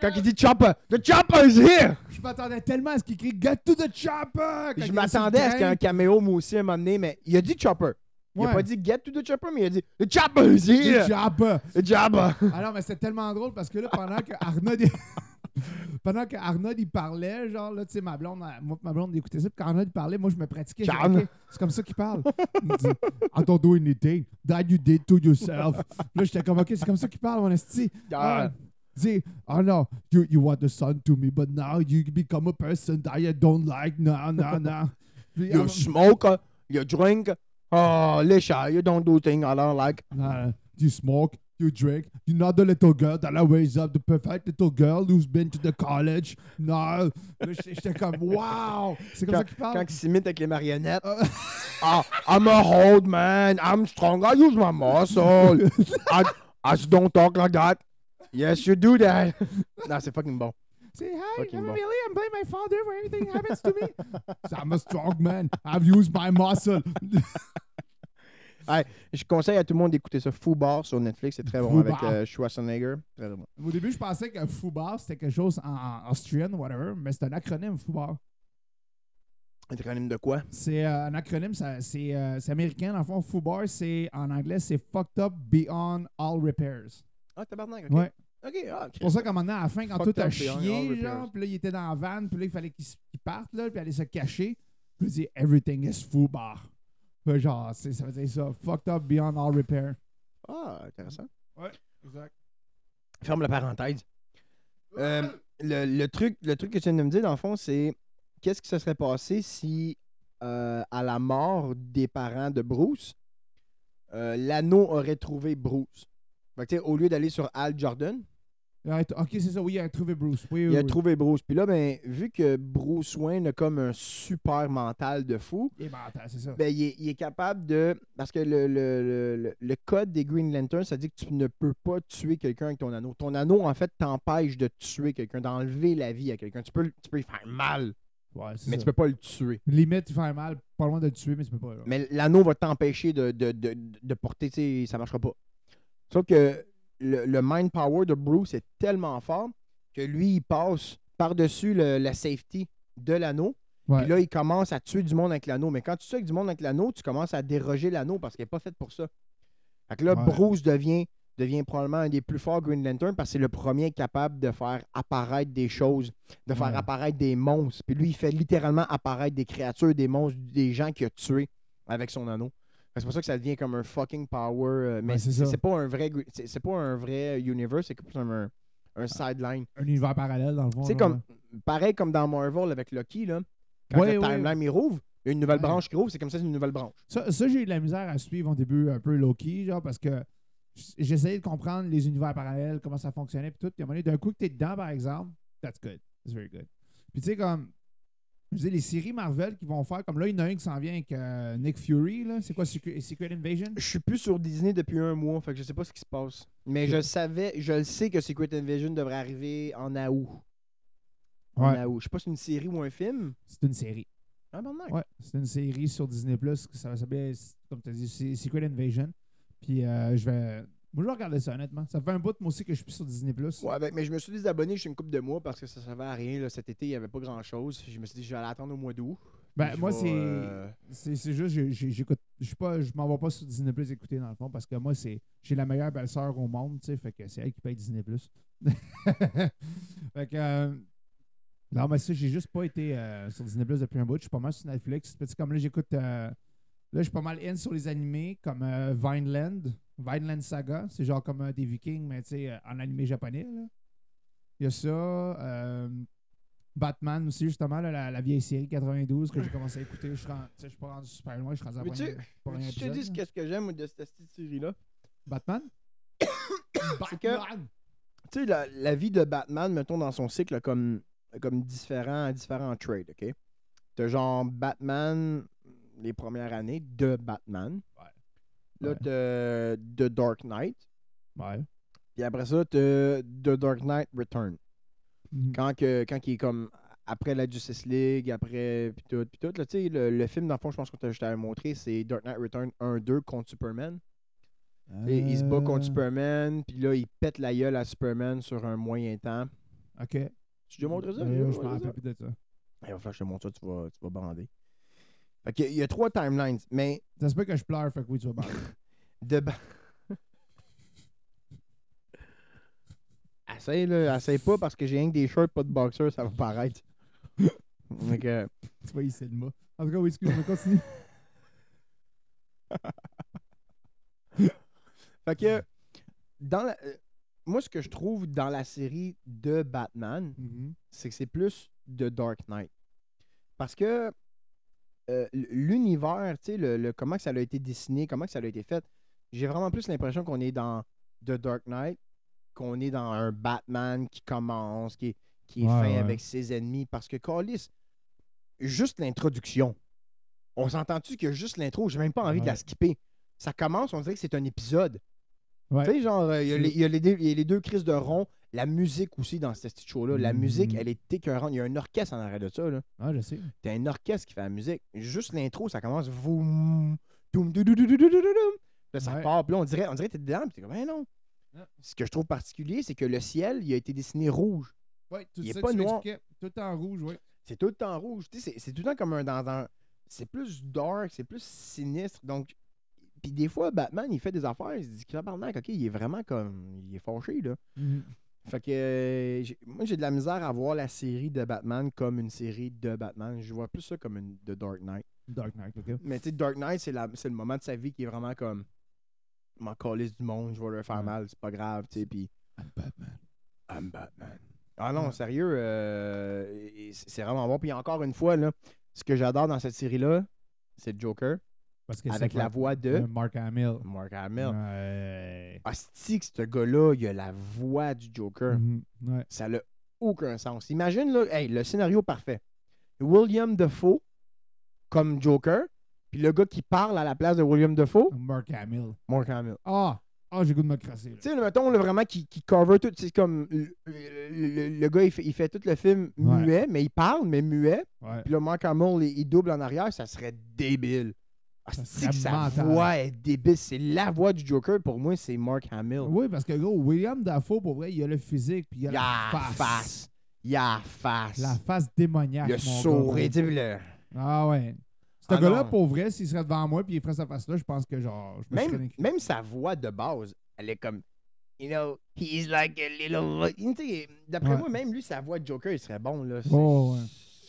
Quand il dit Chopper, the Chopper is here! Je m'attendais tellement à ce qu'il crie Get to the chopper! Je m'attendais à ce qu'il y ait un caméo, moi aussi, à un moment donné, mais il a dit Chopper. Il a Ouais. pas dit Get to the Chopper, mais il a dit The Chopper is The here! chopper! The Chopper! Alors, mais c'était tellement drôle parce que là, pendant que Arnaud. [laughs] pendant que Arnaud il parlait, genre, là, tu sais, ma blonde, elle- moi, ma blonde écoutait ça, puis quand Arnaud il parlait, moi, je me pratiquais. dit, C'est comme ça qu'il parle. Il me dit, I don't do anything that you did to yourself. là, j'étais comme, OK, c'est comme ça qu'il parle, mon esti. Ah. Ah, dis, oh no, you, you want the sun to me, but now you become a person that I don't like. No, no, no. You ah, smoke, uh, you drink. Oh, Lisha, you don't do things I don't like. Uh, you smoke, you drink. You're not the little girl that I raise up, the perfect little girl who's been to the college. No. Là, j'étais comme, wow! C'est comme Quand, ça qu'il parle. quand il s'imite avec les marionnettes. Ah. Ah, I'm a old man. I'm strong. I use my muscle. [laughs] I, I just don't talk like that. Yes, you do that. non, c'est fucking bon. Say hi, Fucking I'm bon. really, I'm blaming my father for anything that happens to me. [laughs] I'm a strong man. I've used my muscle. [laughs] Je conseille à tout le monde d'écouter ça. Foubar sur Netflix, c'est très bon avec euh, Schwarzenegger. Très bon. Au début, je pensais que Foubar, c'était quelque chose en, en Austrian, whatever, mais c'est un acronyme, Foubar. Un acronyme de quoi? C'est euh, un acronyme, ça- c'est euh, c'est américain. Dans le fond, FUBAR, c'est en anglais, c'est Fucked Up Beyond All Repairs. Ah, tabarnak, ok. Ouais. Ok, ah, C'est pour ça qu'à un moment donné, à la fin, quand tout a All chié, genre, puis là, il était dans la van, puis là, il fallait qu'il parte, là, puis aller se cacher. Puis il dit Everything is FUBAR. Puis genre, c'est- ça veut dire ça. Fucked Up Beyond All Repair. Ah, intéressant. Exact. Ferme la parenthèse. Euh, le, le truc, le truc que tu viens de me dire, dans le fond, c'est qu'est-ce qui se serait passé si, euh, à la mort des parents de Bruce, euh, l'anneau aurait trouvé Bruce? Fait que, tu sais, au lieu d'aller sur Al Jordan, ok, c'est ça, oui, il a trouvé Bruce. Oui, oui, il a oui. trouvé Bruce. Puis là, ben, vu que Bruce Wayne a comme un super mental de fou, Il est mental, c'est ça. ben, il, est, il est capable de. Parce que le, le- le- le- code des Green Lanterns, ça dit que tu ne peux pas tuer quelqu'un avec ton anneau. Ton anneau, en fait, t'empêche de tuer quelqu'un, d'enlever la vie à quelqu'un. Tu peux, tu peux lui faire mal, Ouais, mais ça. tu peux pas le tuer. Limite, il fait mal, pas loin de le tuer, mais tu peux pas. là. Mais l'anneau va t'empêcher de, de, de, de porter, tu sais, ça marchera pas. Sauf que le, le mind power de Bruce est tellement fort que lui, il passe par-dessus la safety de l'anneau. Ouais. Puis là, il commence à tuer du monde avec l'anneau. Mais quand tu tues avec du monde avec l'anneau, tu commences à déroger l'anneau parce qu'il n'est pas fait pour ça. Fait que là, Ouais. Bruce devient, devient probablement un des plus forts Green Lantern parce que c'est le premier capable de faire apparaître des choses, de faire Ouais. apparaître des monstres. Puis lui, il fait littéralement apparaître des créatures, des monstres, des gens qu'il a tués avec son anneau. C'est pour ça que ça devient comme un fucking power. euh, mais Ouais, c'est pas un vrai c'est pas un vrai universe, c'est plus un, un sideline. Un univers parallèle, dans le fond. C'est comme pareil comme dans Marvel avec Loki là. Quand Ouais, le ouais. timeline il rouvre, il y a une nouvelle branche qui rouvre, c'est comme ça c'est une nouvelle branche. Ça, ça, j'ai eu de la misère à suivre au début un peu Loki, genre, parce que j'essayais de comprendre les univers parallèles, comment ça fonctionnait, puis tout. Puis à un moment donné, d'un coup que t'es dedans, par exemple, that's good. That's very good. Puis tu sais, comme. Je dis, les séries Marvel qui vont faire, comme là, il y en a une qui s'en vient avec euh, Nick Fury, là. C'est quoi, Secret, Secret Invasion? Je suis plus sur Disney depuis un mois, fait que je sais pas ce qui se passe. Mais je savais, je le sais que Secret Invasion devrait arriver en août. En Ouais. août. Je sais pas si c'est une série ou un film. C'est une série. Ah, ben non. Ouais, c'est une série sur Disney Plus. Ça va s'appeler, comme tu as dit, Secret Invasion. Puis euh, je vais. Moi, je vais regarder ça, honnêtement. Ça fait un bout, moi aussi, que je suis plus sur Disney Plus. Ouais, ben, mais je me suis désabonné chez une couple de mois parce que ça servait à rien. Là. Cet été, il n'y avait pas grand chose. Je me suis dit, je vais aller attendre au mois d'août. Ben, moi, je c'est. euh, C'est c'est juste, j'écoute. Je suis pas, je m'en vais pas sur Disney Plus écouter dans le fond parce que moi, c'est, j'ai la meilleure belle-sœur au monde, tu sais, fait que c'est elle qui paye Disney Plus. [laughs] fait que. euh, non, mais ça, j'ai juste pas été euh, sur Disney Plus depuis un bout. Je suis pas mal sur Netflix. Petit comme là, j'écoute. euh, là, je suis pas mal in sur les animés comme Vineland, Vineland Saga. C'est genre comme euh, des Vikings, mais tu sais, euh, en animé japonais. là. Il y a ça. euh, Batman aussi, justement, là, la, la vieille série 92 que j'ai commencé à écouter. Je suis pas rendu super loin, je suis rendu à Mais tu- Je te dis ce qu'est-ce que j'aime de cette série-là? Batman? [coughs] Batman! Tu sais, la, la vie de Batman, mettons, dans son cycle, comme, comme différents, différents trades, OK? T'as genre Batman, les premières années, de Batman. Là, Ouais. t'as The Dark Knight. Ouais. Puis après ça, t'as The Dark Knight Return. Mhm. Quand, que, quand il est comme après la Justice League, après puis tout, puis tout. Là, tu sais, le, le film, dans le fond, je pense que je t'avais montré, c'est Dark Knight Return 1-2 contre Superman. Et il se bat contre Euh, Superman, puis là, il pète la gueule à Superman sur un moyen temps. Ok. Tu déjà montré ça? Euh, je me rappelle de ça. Il va falloir que je te montre ça, tu vas, tu vas bander. Fait que, il y a trois timelines, mais Ça se peut que je pleure, fait que oui, tu vas battre. [laughs] de ba- Essaye, là. Essaye pas parce que j'ai rien que des shorts, pas de boxer, ça va paraître. [laughs] Fait que, tu vas hisser le mot. En tout cas, oui, excuse-moi, continue. [laughs] fait que dans la- euh, moi, ce que je trouve dans la série de Batman, Mhm. c'est que c'est plus de Dark Knight. Parce que euh, l'univers, tu sais, le, le- comment que ça a été dessiné, comment que ça a été fait, j'ai vraiment plus l'impression qu'on est dans The Dark Knight, qu'on est dans un Batman qui commence, qui est, qui est Ouais, fin ouais. avec ses ennemis. Parce que Callis, juste l'introduction, on s'entend-tu que juste l'intro, j'ai même pas envie de la skipper. Ça commence, on dirait que c'est un épisode. Tu sais, genre, euh, il y, a C'est- les- il y a les deux- il y a les deux crises de rond. La musique aussi dans ce show-là. La Mhm. musique, elle est écœurante. Il y a un orchestre en arrière de ça. Là. Ah, je sais. T'as un orchestre qui fait la musique. Juste l'intro, ça commence. Voum, doum, dou, dou, dou, dou, dou, dou, doum. Là, ça Ouais. part. Puis là, on dirait, on dirait que t'es dedans. Puis t'es comme, ben non. Ah. Ce que je trouve particulier, c'est que le ciel, il a été dessiné rouge. Ouais, tout Il est ça, pas tu noir. Tout en rouge, oui. C'est tout le temps rouge. Tu sais, c'est- tout le temps comme un dans, dans- C'est plus dark, c'est plus sinistre. Donc, puis des fois, Batman, il fait des affaires. Il se dit, ok, il est vraiment comme. Il est fâché, là. Mhm. Fait que euh, moi j'ai de la misère à voir la série de Batman comme une série de Batman. Je vois plus ça comme une de Dark Knight. Dark Knight, ok. Mais tu sais, Dark Knight, c'est, la- c'est le moment de sa vie qui est vraiment comme m'en calisse du monde, je vais leur faire Ouais. mal, c'est pas grave, tu sais, puis I'm Batman. I'm Batman. Ah non, Ouais. sérieux, euh, c'est vraiment bon. Puis encore une fois, là, ce que j'adore dans cette série-là, c'est le Joker, Parce que avec la Mark- voix de Mark Hamill. Mark Hamill. Ouais. Ce gars-là, il a la voix du Joker. Mhm. Ouais. Ça n'a aucun sens. Imagine, là, hey, le scénario parfait. William Defoe comme Joker, puis le gars qui parle à la place de William Defoe, Mark Hamill. Mark Hamill. Ah! Ah, j'ai goût de me crasser. Tu sais, mettons, là, vraiment, qui, qui cover tout. C'est comme. Le, le- le- le gars, il fait, il fait tout le film Ouais. muet, mais il parle, mais muet. Puis là, Mark Hamill, il, il double en arrière, ça serait débile. Serait que sa mental. voix est débile? C'est la voix du Joker, pour moi, c'est Mark Hamill. Oui, parce que gros, William Dafoe, pour vrai, il a le physique, puis il a Il a la face. face. Il a la face. La face démoniaque. le sourire. le- Ah ouais. Ce Ah gars-là, pour vrai, s'il serait devant moi puis il ferait sa face-là, je pense que genre. Je Même, même sa voix de base, elle est comme. You know, he's like a little. D'après Ouais. moi, même lui, sa voix de Joker, il serait bon. Là. C'est- Oh, ouais.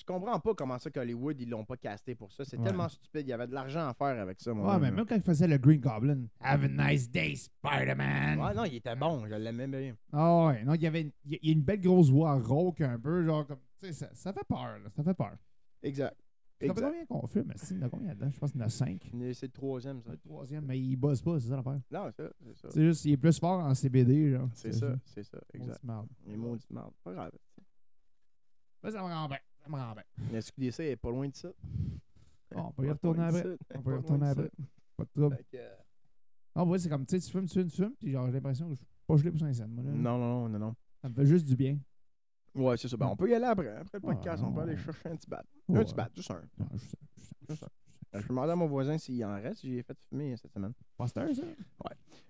Je comprends pas comment ça qu'Hollywood, ils l'ont pas casté pour ça. C'est Ouais. tellement stupide. Il y avait de l'argent à faire avec ça, mon Ouais, mais même quand il faisait le Green Goblin. Have a nice day, Spider-Man. Ouais, non, il était bon. Je l'aimais bien. Ah ouais. Non, il y avait une, il y a- il une belle grosse voix rauque un peu, genre comme. Tu sais, ça, ça fait peur, là. Ça fait peur. Exact. Ça fait combien qu'on filme? Il y en a combien là-dedans? Je pense qu'il y en a cinq. C'est le troisième, ça. Le troisième, mais il bosse pas, c'est ça l'affaire. Non, c'est ça. C'est ça. C'est juste, il est plus fort en CBD, genre. C'est ça. C'est ça. Exact. Maudite merde. Les maudits mardes. Pas grave. Ben, ça me rend bien. Ça me rend bien. La SQDC est pas loin de ça. Bon, on peut y retourner après. On peut y retourner après. Pas de trouble. Que, euh, Ah, ouais, c'est comme, tu sais, tu fumes, tu fumes, tu fumes, puis genre, j'ai l'impression que je suis pas gelé pour 5 cents, moi, là. Non, non, non, non. Ça me fait juste du bien. Ouais, c'est ça. Ben, on peut y aller après. Après le Ah, podcast, on peut aller ouais. chercher un petit bat. Ouais. Un petit bat, juste un. Non, je sais, je sais, je demander à mon voisin s'il en reste. J'ai fait fumer cette semaine. Pasteur, ça?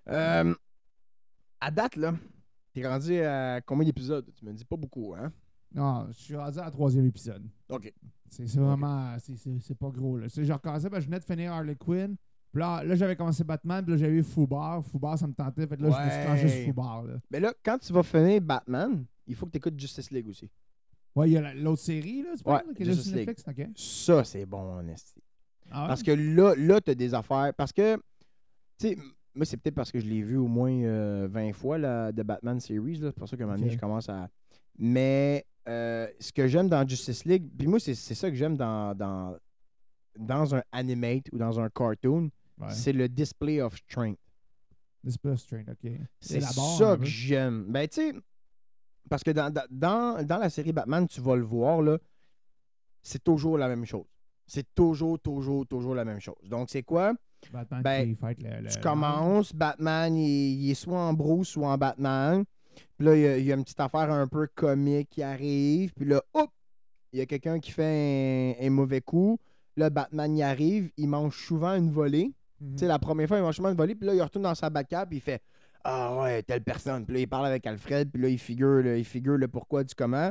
Euh, à date, là, t'es rendu à combien d'épisodes? Tu me dis pas beaucoup, hein? Non, je suis rendu à la troisième épisode. OK. C'est c'est vraiment. c'est- C'est c'est pas gros, là. Tu sais, j'ai recommencé, parce que je venais de finir Harley Quinn. Puis là, là j'avais commencé Batman, puis là, j'avais eu Foubar. Foubar, ça me tentait. Fait que là, je me suis tranché Ouais. sur Foubar, là. Mais là, quand tu vas finir Batman, il faut que tu écoutes Justice League aussi. Ouais, il y a la- l'autre série, là, tu parles, Ouais, là, qui est là Justice sur Netflix? OK. Ça, c'est bon, en esti. Ah ouais? Parce que là, là tu as des affaires. Parce que, tu sais, m- moi, c'est peut-être parce que je l'ai vu au moins euh, 20 fois, la de Batman Series. là. C'est pour ça qu'à un moment donné, Ok. je commence à. Mais euh, ce que j'aime dans Justice League, puis moi, c'est ça que j'aime dans, dans, dans un animate ou dans un cartoon, Ouais. c'est le display of strength. Display of Strength, OK. C'est ça que j'aime. Ben, tu sais, parce que dans, dans- dans, la série Batman, tu vas le voir, là, c'est toujours la même chose. C'est toujours, toujours, toujours la même chose. Donc, c'est quoi? Batman Ben, qui fight le, le- tu commences, Batman, il, il est soit en Bruce ou en Batman. Puis là, il y, a, il y a une petite affaire un peu comique qui arrive. Puis là, hop, il y a quelqu'un qui fait un, un mauvais coup. Là, Batman y arrive, il mange souvent une volée. Tu sais, la première fois, il mange souvent une volée. Puis là, il retourne dans sa Batcave, puis il fait Ah ouais, telle personne. Puis là, il parle avec Alfred, puis là, il figure, le- il figure le pourquoi du comment.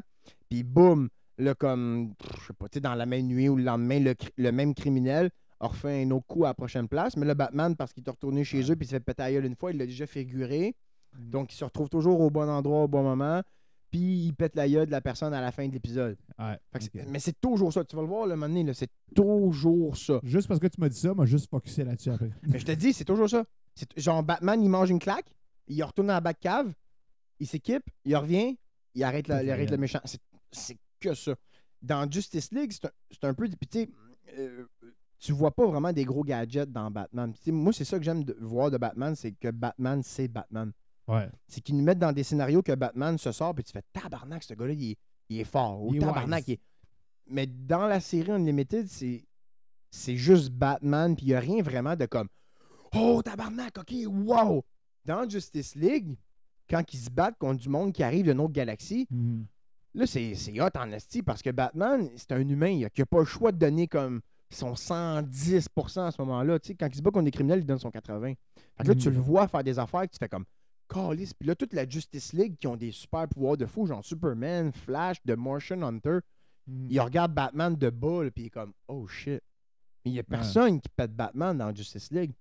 Puis boum, là, comme, je sais pas, tu sais, dans la même nuit ou le lendemain, le, même criminel a refait un autre coup à la prochaine place. Mais là, Batman, parce qu'il est retourné chez eux, puis il s'est fait péter la gueule une fois, il l'a déjà figuré. Mhm. Donc, il se retrouve toujours au bon endroit, au bon moment. Puis il pète la gueule de la personne à la fin de l'épisode. Ouais. Mais c'est toujours ça. Tu vas le voir, le moment donné, c'est toujours ça. Juste parce que tu m'as dit ça, moi, juste focusé là-dessus après. [laughs] Mais je te dis, c'est toujours ça. C'est genre Batman, il mange une claque, il retourne dans la Batcave, il s'équipe, il revient, il arrête, la- il arrête le méchant. C'est- C'est que ça. Dans Justice League, c'est un, peu. Puis euh, tu vois pas vraiment des gros gadgets dans Batman. Moi, c'est ça que j'aime voir de Batman, c'est que Batman, c'est Batman. Ouais. C'est qu'ils nous mettent dans des scénarios que Batman se sort, puis tu fais tabarnak, ce gars-là, il, est- il est fort. Ou Il tabarnak, wise. il est- Mais dans la série Unlimited, c'est c'est juste Batman, puis il n'y a rien vraiment de comme Oh, tabarnak, ok, wow! Dans Justice League, quand ils se battent contre du monde qui arrive d'une autre galaxie, Mhm. là, c'est c'est hot en esti parce que Batman, c'est un humain, il n'a pas le choix de donner comme son 110% à ce moment-là. Tu sais, quand il se bat contre des criminels, il donne son 80. Fait que là, tu Mhm. le vois faire des affaires que tu fais comme Calice. Puis là, toute la Justice League qui ont des super pouvoirs de fou, genre Superman, Flash, The Martian Hunter, Mhm. il regarde Batman de bas, puis il est comme Oh shit. Mais il n'y a personne qui pète Batman dans Justice League.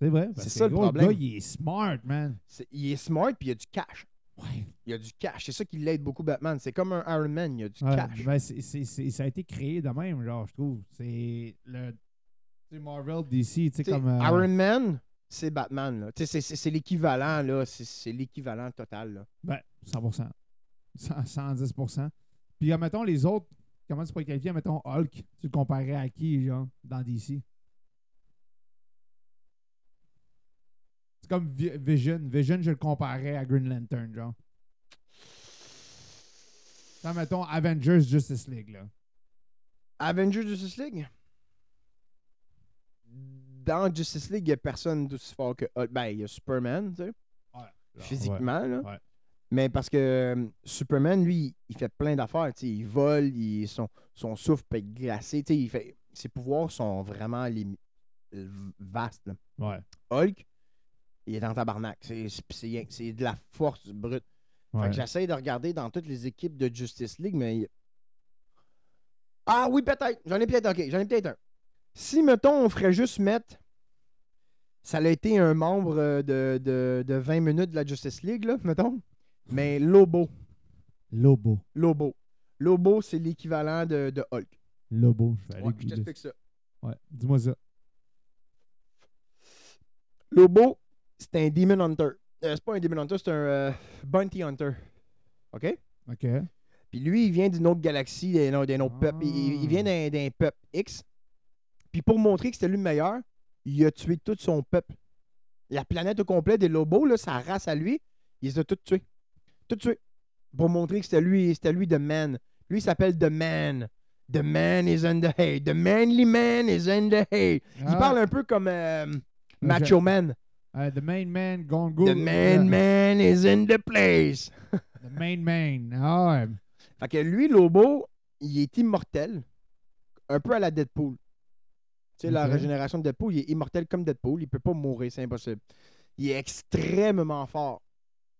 C'est vrai. C'est ça, le gros, problème. gars, il est smart, man. Il est smart, puis il y a du cash. Ouais. Il y a du cash. C'est ça qui l'aide beaucoup, Batman. C'est comme un Iron Man, il y a du Ouais, cash. ben, c'est- c'est- c'est- ça a été créé de même, genre, je trouve. C'est le. Marvel, DC, tu sais, comme. euh, Iron Man, c'est Batman. là. C'est c'est- c'est l'équivalent, là. C'est- C'est l'équivalent total. Là. Ben, 100%. 100 110%. Puis, mettons, les autres, comment tu pourrais qualifier, mettons, Hulk, tu le comparais à qui, genre, dans DC? C'est comme Vi- Vision. Vision, je le comparais à Green Lantern, genre. Ça, mettons, Avengers Justice League, là. Avengers Justice League? Dans Justice League, il n'y a personne d'aussi fort que Hulk. Ben, il y a Superman, tu sais, Ouais. physiquement. Là. Ouais. Mais parce que euh, Superman, lui, il fait plein d'affaires. tu sais, Il vole, il- son, son souffle peut être glacé. tu sais, Il fait, ses pouvoirs sont vraiment vastes. là. Hulk, il est dans tabarnak. C'est- C'est de la force brute. Fait Ouais. que j'essaie de regarder dans toutes les équipes de Justice League, mais. Ah oui, peut-être. J'en ai peut-être. Ok, j'en ai peut-être un. Si, mettons, on ferait juste mettre. Ça a été un membre euh, de, de, de 20 minutes de la Justice League, là, mettons. Mais Lobo. Lobo. Lobo. Lobo, c'est l'équivalent de, de Hulk. Lobo. Je vais aller Ouais, je t'explique ça. Ouais. Dis-moi ça. Lobo, c'est un Demon Hunter. Euh, c'est pas un Demon Hunter, c'est un euh, Bounty Hunter. OK? OK. Puis lui, il vient d'une autre galaxie, d'un autre, d'un autre peuple. Il, il vient d'un, d'un peuple X. Puis pour montrer que c'était lui le meilleur, il a tué tout son peuple. La planète au complet des Lobos, là, sa race à lui, il les a tous tués. Tout tués. Pour montrer que c'était lui, c'était lui de man. Lui, il s'appelle The Man. The Man is in the hay. The manly man is in the hay. Il Ah. parle un peu comme euh, Macho Man. Euh, the main man, gone go. The man man is in the place. The main man. Ah ouais. Fait que lui, Lobo, il est immortel. Un peu à la Deadpool. Tu sais, la Ok. régénération de Deadpool, il est immortel comme Deadpool. Il peut pas mourir, c'est impossible. Il est extrêmement fort.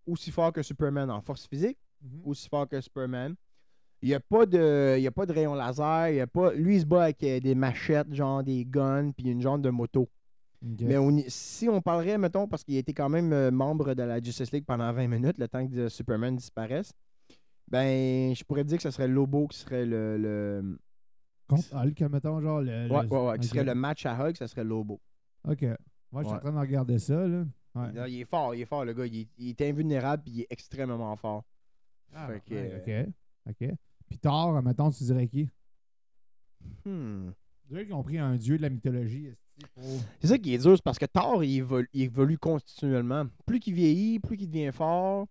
Aussi fort que Superman en force physique, Mhm. aussi fort que Superman. Il n'y a pas de il a pas de rayon laser, il y a pas lui il se bat avec euh, des machettes, genre des guns puis une genre de moto. Mais on si on parlerait mettons parce qu'il était quand même euh, membre de la Justice League pendant 20 minutes le temps que euh, Superman disparaisse, ben je pourrais dire que ce serait Lobo qui serait le, le Contre? Hulk, mettons, genre. Le, le- ouais, ouais, ouais, qui serait le match à Hulk, ça serait Lobo. Ok. Moi, je suis en train de regarder ça, là. Ouais. Non, il est fort, il est fort le gars, il est, il est invulnérable puis il est extrêmement fort. Ah, Fait que, ouais, ok. Ok. Puis Thor, mettons, tu dirais qui? Hmm. Tu dirais qu'ils ont pris un dieu de la mythologie. C'est ça qui est dur, c'est parce que Thor, il évolue, il évolue continuellement. Plus qu'il vieillit, plus qu'il devient fort.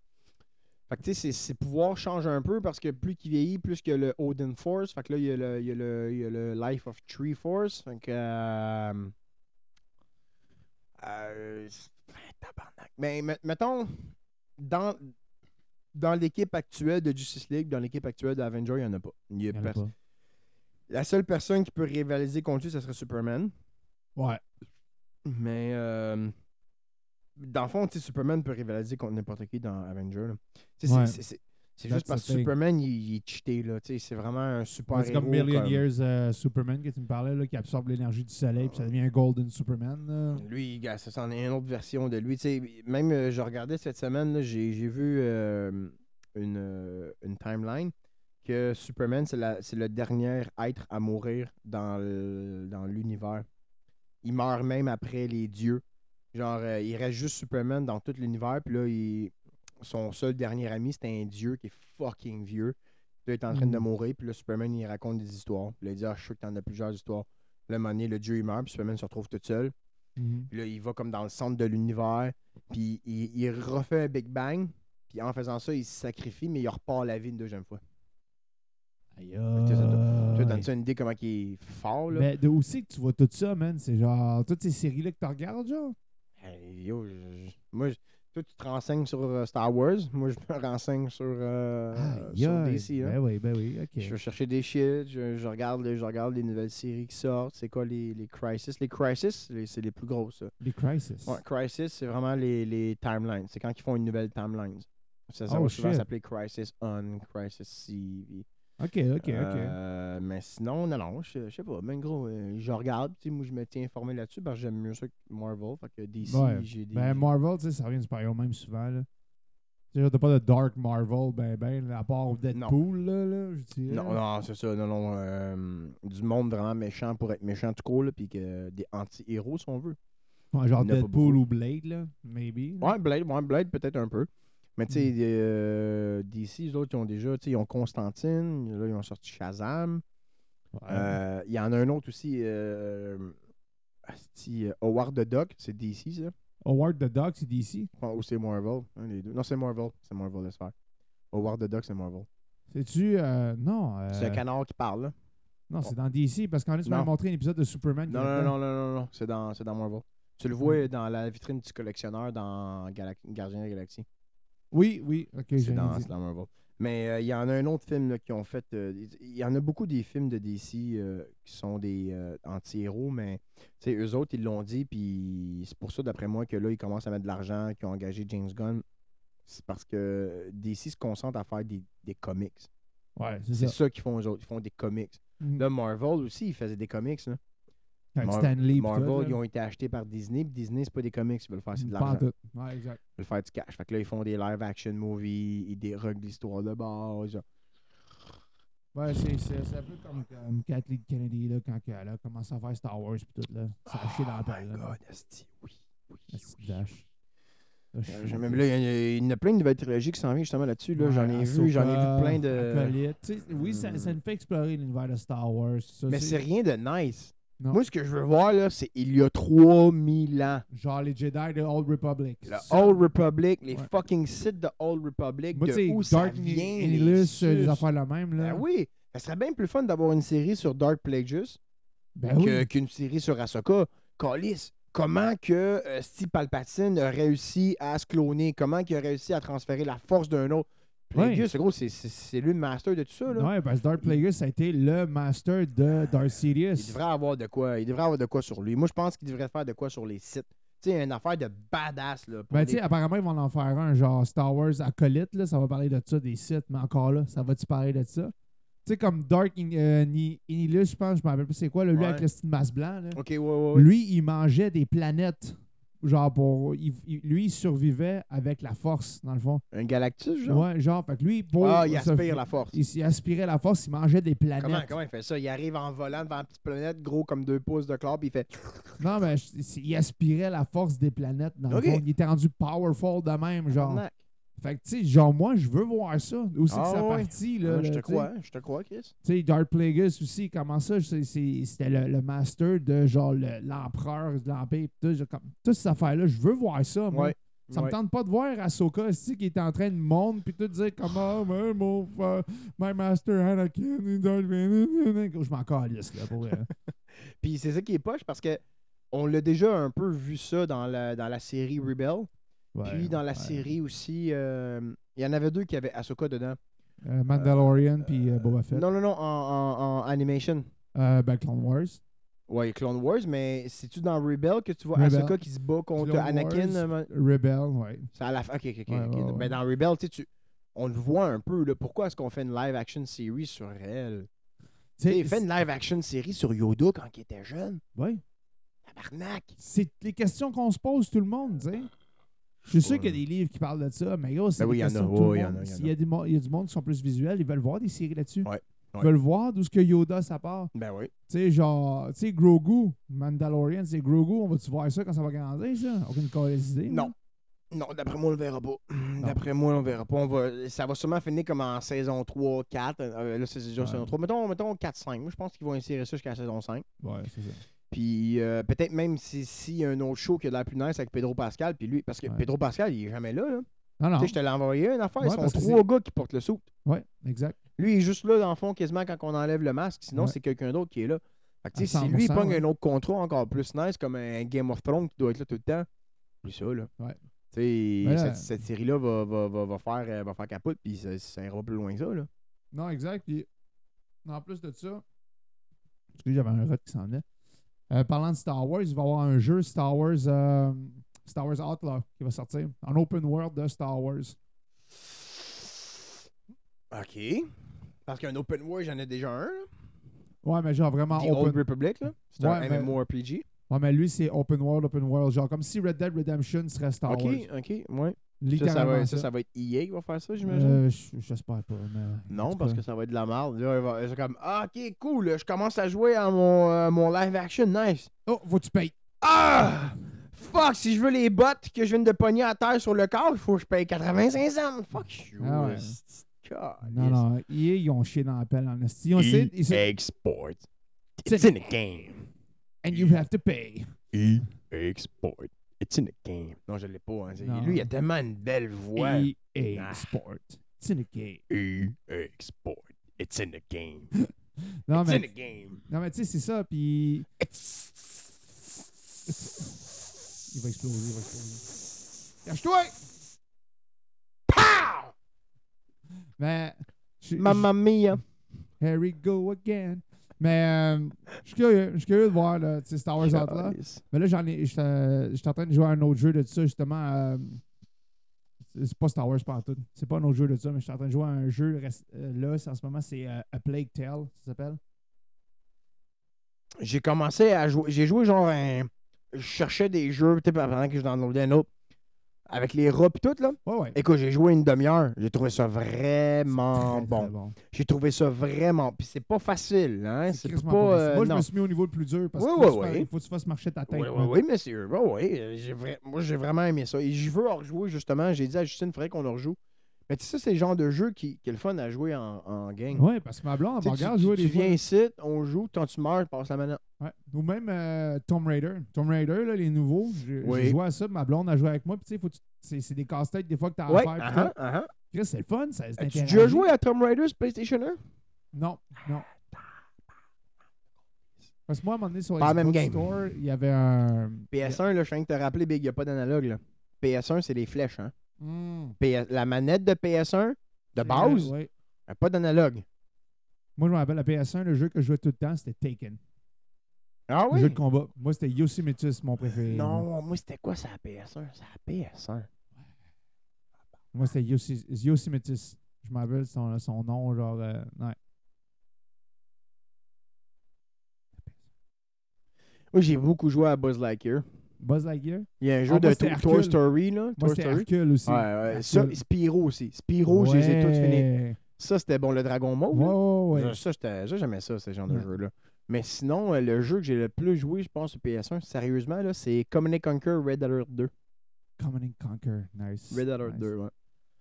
Fait que tu sais, ses, pouvoirs changent un peu parce que plus qu'il vieillit, plus a le Odin Force. Fait que là, il y a le, il y a le, il y a le Life of Tree Force. Fait que. Euh, euh, tabarnak. Mais me- mettons, dans, dans l'équipe actuelle de Justice League, dans l'équipe actuelle d'Avenger, il n'y en a pas. Il y a Il y en a pers- pas. La seule personne qui peut rivaliser contre lui, ce serait Superman. Ouais. Mais euh, dans le fond, Superman peut rivaliser contre n'importe qui dans Avenger. là. Ouais. C'est juste parce que. Superman, il, il est cheaté. là. C'est vraiment un super C'est comme Million comme- Years euh, Superman que tu me parlais, là, qui absorbe l'énergie du soleil, puis ça devient un Golden Superman. là. Lui, gars, ça c'en est une autre version de lui. Même, euh, je regardais cette semaine, j'ai vu euh, une, une timeline que Superman, c'est le dernier être à mourir dans l'univers. Il meurt même après les dieux. Genre, il reste juste Superman dans tout l'univers. Puis là, il- son seul dernier ami, c'était un dieu qui est fucking vieux. Puis là, il est en train de Mhm. mourir. Puis là, Superman, il raconte des histoires. Puis là, il dit Ah, je suis sûr que t'en as plusieurs histoires. Là, à le dieu, il meurt. Puis Superman se retrouve tout seul. Puis là, il va comme dans le centre de l'univers. Puis il, il refait un Big Bang. Puis en faisant ça, il se sacrifie, mais il repart la vie une deuxième fois. Aïe, Tu ça une idée comment il est fort, là? Mais de c'est que tu vois tout ça, man? C'est genre toutes ces séries-là que tu regardes, genre? Hey, yo, je- je- moi, je- toi, tu te renseignes sur euh, Star Wars. Moi, je me [laughs] renseigne sur, euh, Aïe, sur. DC. hein. Ben oui, ben oui, ok. Je vais chercher des shit, je, je regarde, les- je regarde les nouvelles séries qui sortent. C'est quoi les, les Crisis? Les Crisis, c'est les plus grosses. ça. Les Crisis. Ouais, Crisis, c'est vraiment les, les timelines. C'est quand ils font une nouvelle timeline. Ça, ça Oh, va souvent s'appeler Crisis On, Crisis C. Ok, ok, ok. Euh, mais sinon, non, non, je je sais pas. Mais gros, euh, je regarde. tu sais, Moi, je me tiens informé là-dessus parce que j'aime mieux ça que Marvel. Fait que DC, Ouais. j'ai des. Ben Marvel, tu sais, ça revient du super même souvent, là. Tu sais, t'as pas de Dark Marvel, ben, ben, à part Deadpool, là, là, je dirais. Non, non, c'est ça. Non, non. euh, du monde vraiment méchant pour être méchant tout court, là, puis que des anti-héros, si on veut. Ouais, genre Deadpool ou Blade, là, maybe. là. Ouais, Blade, ouais, Blade peut-être un peu. Mais tu Mm. sais, euh, DC, les autres, ils ont déjà, tu sais, ils ont Constantine, là, ils ont sorti Shazam. Ouais. Euh, Il y en a un autre aussi, euh, asti, euh, Howard the Duck, c'est DC, ça. Howard the Duck, c'est DC. Ou c'est Marvel, un des deux. Non, c'est Marvel, c'est Marvel, laisse faire. Howard the Duck, c'est Marvel. C'est-tu. euh, non. euh, C'est un canard qui parle, là. Non, c'est dans DC, parce qu'en plus, tu m'as montré un épisode de Superman. Non, non, non, non, non, non, c'est dans, dans Marvel. Tu le vois dans la vitrine du collectionneur dans Gardien de la Galaxie. Oui, oui, ok, C'est dans, dit. Marvel. Mais euh, il y en a un autre film là, qui ont fait. euh, Il y en a beaucoup des films de DC euh, qui sont des anti-héros, mais tu sais, eux autres, ils l'ont dit, puis c'est pour ça, d'après moi, que là, ils commencent à mettre de l'argent, qu'ils ont engagé James Gunn. C'est parce que DC se concentre à faire des, des comics. Ouais, c'est C'est ça. ça qu'ils font, eux autres. Ils font des comics. Mhm. Là, Marvel aussi, ils faisaient des comics. Là. Avec Mar- Stanley. Marvel, tout, ils ont été achetés par Disney, puis Disney, c'est pas des comics, ils veulent faire de l'argent. Ouais, exact. Ils veulent faire du cash. Fait que là, ils font des live-action movies, ils déroguent l'histoire de base. Ouais, c'est un peu comme, comme Kathleen Kennedy, là, quand elle a commencé à faire Star Wars, pis tout, là. Ça a chié dans la Oh pelle, là. God, esti, oui. oui, dash. Là, Euh, même là, il y, en a plein de nouvelles trilogies qui s'en viennent justement là-dessus. Là. Ouais, j'en ai vu, j'en ai vu plein de. Oui, ça, ça nous fait explorer l'univers de Star Wars. ça, Mais c'est rien de nice. Non. Moi, ce que je veux voir, là, c'est il y a 3000 ans. Genre les Jedi de Old Republic. Le Ça- Old Republic, les Ouais. fucking sites de Old Republic, Moi, de où ça Dark vient, les Nihilus, euh, affaires la même, là. Ben oui, ça serait bien plus fun d'avoir une série sur Dark Plagueis Ben oui. qu'une série sur Ahsoka. Callis, comment que euh, Steve Palpatine a réussi à se cloner? Comment il a réussi à transférer la force d'un autre? Plagueis, c'est gros, c'est- c'est c'est lui le master de tout ça. Là. Ouais, parce que Darth Plagueis, ça a été le master de Darth Il Sidious. devrait avoir de quoi. Il devrait avoir de quoi sur lui. Moi, je pense qu'il devrait faire de quoi sur les sites. Tu sais, une affaire de badass. Là, Ben, tu sais, apparemment, ils vont en faire un, genre Star Wars Acolyte, là, ça va parler de ça, des sites, mais encore là, ça va-tu parler de ça? Tu sais, comme Dark In- euh, je pense, je me rappelle plus c'est quoi, là, lui Ouais. avec le style masque blanc, là. Ok, ouais, ouais, ouais. Lui, il mangeait des planètes. Genre, pour. il- il- lui, il survivait avec la force, dans le fond. Un Galactus, genre? Ouais, genre, fait que lui, pour. ah, il se- aspire la force. Il, il aspirait la force, il mangeait des planètes. Comment, comment il fait ça? Il arrive en volant devant une petite planète, gros comme deux pouces de club, il fait. [laughs] Non, mais il aspirait la force des planètes, dans le fond. Il était rendu powerful de même, genre. Fait que, tu sais, genre, moi, je veux voir ça. Aussi Ah que ça ouais. partit, là. Ah, là, je te crois, je te crois, Chris. Tu sais, Darth Plagueis aussi, comment ça? c'est- c'est- C'était le, le master de, genre, le- l'empereur de l'Empire. tout, comme, toute cette affaire-là, je veux voir ça, moi. Ouais. Ça me tente pas de voir Ahsoka aussi qui est en train de monter puis tout dire comment man, mon fa- my master Anakin. Je m'en calisse là pour vrai. [laughs] Puis c'est ça qui est poche parce que on l'a déjà un peu vu ça dans la, dans la série Rebel. Ouais, Puis dans la ouais. série aussi, euh, il y en avait deux qui avaient Ahsoka dedans. Euh, Mandalorian puis euh, Boba Fett. Non, non, non, en, en- en animation. Ben Clone Wars. Ouais, Clone Wars, mais c'est-tu dans Rebel que tu vois Rebel. Ahsoka qui se bat contre Clone Anakin? Wars, Rebel, ouais. C'est à la fin. Ok, ok, ok. Ouais, ok. ouais, ouais. Mais dans Rebel, tu sais, on le voit un peu. Là, pourquoi est-ce qu'on fait une live action série sur elle? Tu sais, C'est- il fait une live action série sur Yoda quand il était jeune. Ouais. Tabarnak! C'est les questions qu'on se pose tout le monde, tu sais. Je suis sûr qu'il y a des livres qui parlent de ça, mais gros, c'est Ben oui, il y en a. il y a, y y mo- y du monde qui sont plus visuels, ils veulent voir des séries là-dessus. Ouais, Ils veulent voir d'où ce que Yoda ça part. Ben oui. Tu sais, genre, tu sais, Grogu, Mandalorian, c'est Grogu, on va-tu voir ça quand ça va grandir, ça? Aucune curiosité. idée, Non. Non, d'après moi, on le verra pas. D'après moi, on le verra pas. On va... Ça va sûrement finir comme en saison 3, 4. Euh, là, c'est déjà Ouais. saison 3. Mettons, mettons 4, 5. Moi, je pense qu'ils vont insérer ça jusqu'à la saison 5. Ouais, c'est ça. Puis euh, peut-être même s'il si y a un autre show qui a de la plus nice avec Pedro Pascal. Puis lui, parce que Ouais. Pedro Pascal, il est jamais là. là. Non, non. Tu sais, je te l'ai envoyé une affaire. Ouais, Ils sont trois gars qui portent le sou. Ouais, exact. Lui, il est juste là, dans le fond, quasiment quand on enlève le masque. Sinon, Ouais. c'est quelqu'un d'autre qui est là. Fait que, tu sais, À si lui, il 100%, pogne un autre contrat encore plus nice, comme un Game of Thrones qui doit être là tout le temps, puis ça, là. Ouais. Tu sais, Mais là- cette, cette série-là va, va, va, va faire, euh, va faire capote, puis ça, ça ira plus loin que ça, là. Non, exact. Puis, en plus de ça, parce que j'avais un rot qui s'en venait. Euh, parlant de Star Wars, il va y avoir un jeu Star Wars, euh, Star Wars Outlaw qui va sortir. Un open world de Star Wars. OK. Parce qu'un open world, j'en ai déjà un, là. Ouais, mais genre vraiment The Old open. Republic, là. C'est Ouais, un mais- MMORPG. Ouais, mais lui, c'est open world, open world. Genre comme si Red Dead Redemption serait Star OK, Wars. OK, ouais. Ça, ça, va, ça, ça, ça va être EA qui va faire ça, j'imagine? Euh, J'espère pas. Mais... Non, parce que ça va être de la merde. C'est comme, ah, ok, cool, je commence à jouer à mon, euh, mon live action, nice. Oh, faut que tu payes. Ah! Fuck, si je veux les bottes que je viens de pogner à terre sur le corps, il faut que je paye 85 cents. Fuck you. Ah ouais. Non, non. EA, ils ont chié dans la pelle en esti. EA Sports. C'est- It's in the game. And you have to pay. EA Sports. It's in the game. Non, je l'ai pas. Hein. Non. Lui, il a tellement une belle voix. EA Ah. Sport. It's in the game. EA Sports. It's in the game. [laughs] Non, It's in the game. non, mais tu sais, c'est ça. Puis It's... [laughs] il va exploser, il va exploser. Cache-toi! Pow! Mais. je- Mamma mia. Here we go again. Mais euh, je suis curieux, je suis curieux de voir là, Star Wars Outlaw. Mais là, j'en ai. J'étais j'étais en train de jouer à un autre jeu de ça, justement. euh, c'est- pas Star Wars partout. C'est pas un autre jeu de ça, mais j'étais en train de jouer à un jeu euh, là, en ce moment, c'est euh, A Plague Tale, ça s'appelle. J'ai commencé à jouer. J'ai joué genre un. Je cherchais des jeux, pendant que je downloadais un autre. Avec les rats pis tout, là. Ouais, ouais. Écoute, j'ai joué une demi-heure. J'ai trouvé ça vraiment bon. bon. J'ai trouvé ça vraiment. Puis c'est pas facile, hein. C'est pas. pas euh, Moi, je me suis mis au niveau le plus dur parce Oui, oui, que oui. il faut que tu fasses marcher ta tête. Oui, oui, oui, monsieur. Oui, oui. Moi, j'ai vraiment aimé ça. Et je veux en rejouer, justement. J'ai dit à Justine, il faudrait qu'on en rejoue. Mais tu sais, c'est le genre de jeu qui, qui est le fun à jouer en, en gang. Ouais, parce que ma blonde, Tu sais, regarde tu, jouer tu des fois. viens ici, on joue, quand tu meurs, tu passes la manette. Ouais. Ou même euh, Tomb Raider. Tomb Raider, là, les nouveaux, j'ai Oui. joué à ça, ma blonde a joué avec moi. Puis tu sais, tu- c'est c'est des casse-têtes des fois que t'as à Ouais, faire. ah tout. ah, ah. Chris, c'est le fun. Ça, interagir. déjà joué à Tomb Raider sur PlayStation 1? Non, non. Parce que moi, à un moment donné, sur Pas même Xbox game. Store, il y avait un... PS1, là, je viens de te rappeler, Big, il n'y a pas d'analogue. là. PS1, c'est les flèches. Hein? Hmm. PS la manette de PS1, de base, Ouais. a pas d'analogue. Moi, je me rappelle, la PS1, le jeu que je jouais tout le temps, c'était Taken. Ah Le jeu de combat. Moi, c'était Yosemite, mon préféré. Non, moi, c'était quoi ça, la PS1? C'est la PS1. Moi, c'était Yosi- Yosemite. Je me rappelle son, son nom, genre... euh, ouais. Moi, j'ai beaucoup joué à Buzz Lightyear. Buzz Lightyear? Il y a un jeu Ah, moi, de To- Toy. Story, là. Moi, Toy Story. Hercule aussi. Ouais, ouais. Hercule. Ça, Spyro aussi. Spyro, je les ai tous finis. Ouais. Ça, c'était bon, le dragon mauve. Ouais, ouais, ouais. Ça, j'aimais ça, ce genre de Ouais. jeu-là. Mais sinon, euh, le jeu que j'ai le plus joué, je pense, sur PS1, sérieusement, là, c'est Command Conquer Red Alert 2. Command and Conquer. Nice. Red Alert Nice. 2, ouais.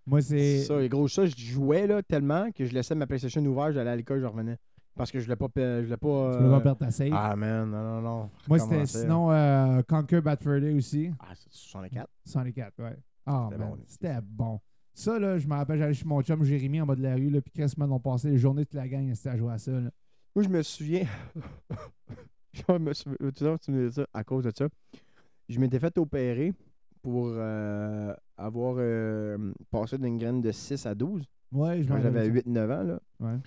Moi, c'est... Ça, et gros, ça, je jouais là, tellement que je laissais ma PlayStation ouverte, j'allais à l'école, je revenais. Parce que je voulais pas. pa- Je voulais pas. Tu veux pas euh, perdre ta save? Ah, man, non, non, non. Moi, c'était sinon euh, Conquer Bad Fur Day aussi. Ah, c'est 64. 104, ouais. Ah, C'était man, bon, c'était bon. Ça, là, je me rappelle, j'allais chez mon chum Jérémy en bas de la rue, là, puis Chris on passait les journées de la gang c'était à jouer à ça. Là. Moi, je me souviens. [laughs] je me souviens. Tu sais, tu me dis ça à cause de ça. Je m'étais fait opérer pour euh, avoir euh, passé d'une graine de 6 à 12 Ouais, je quand j'avais rappelle 8-9 ans. Là. Ouais.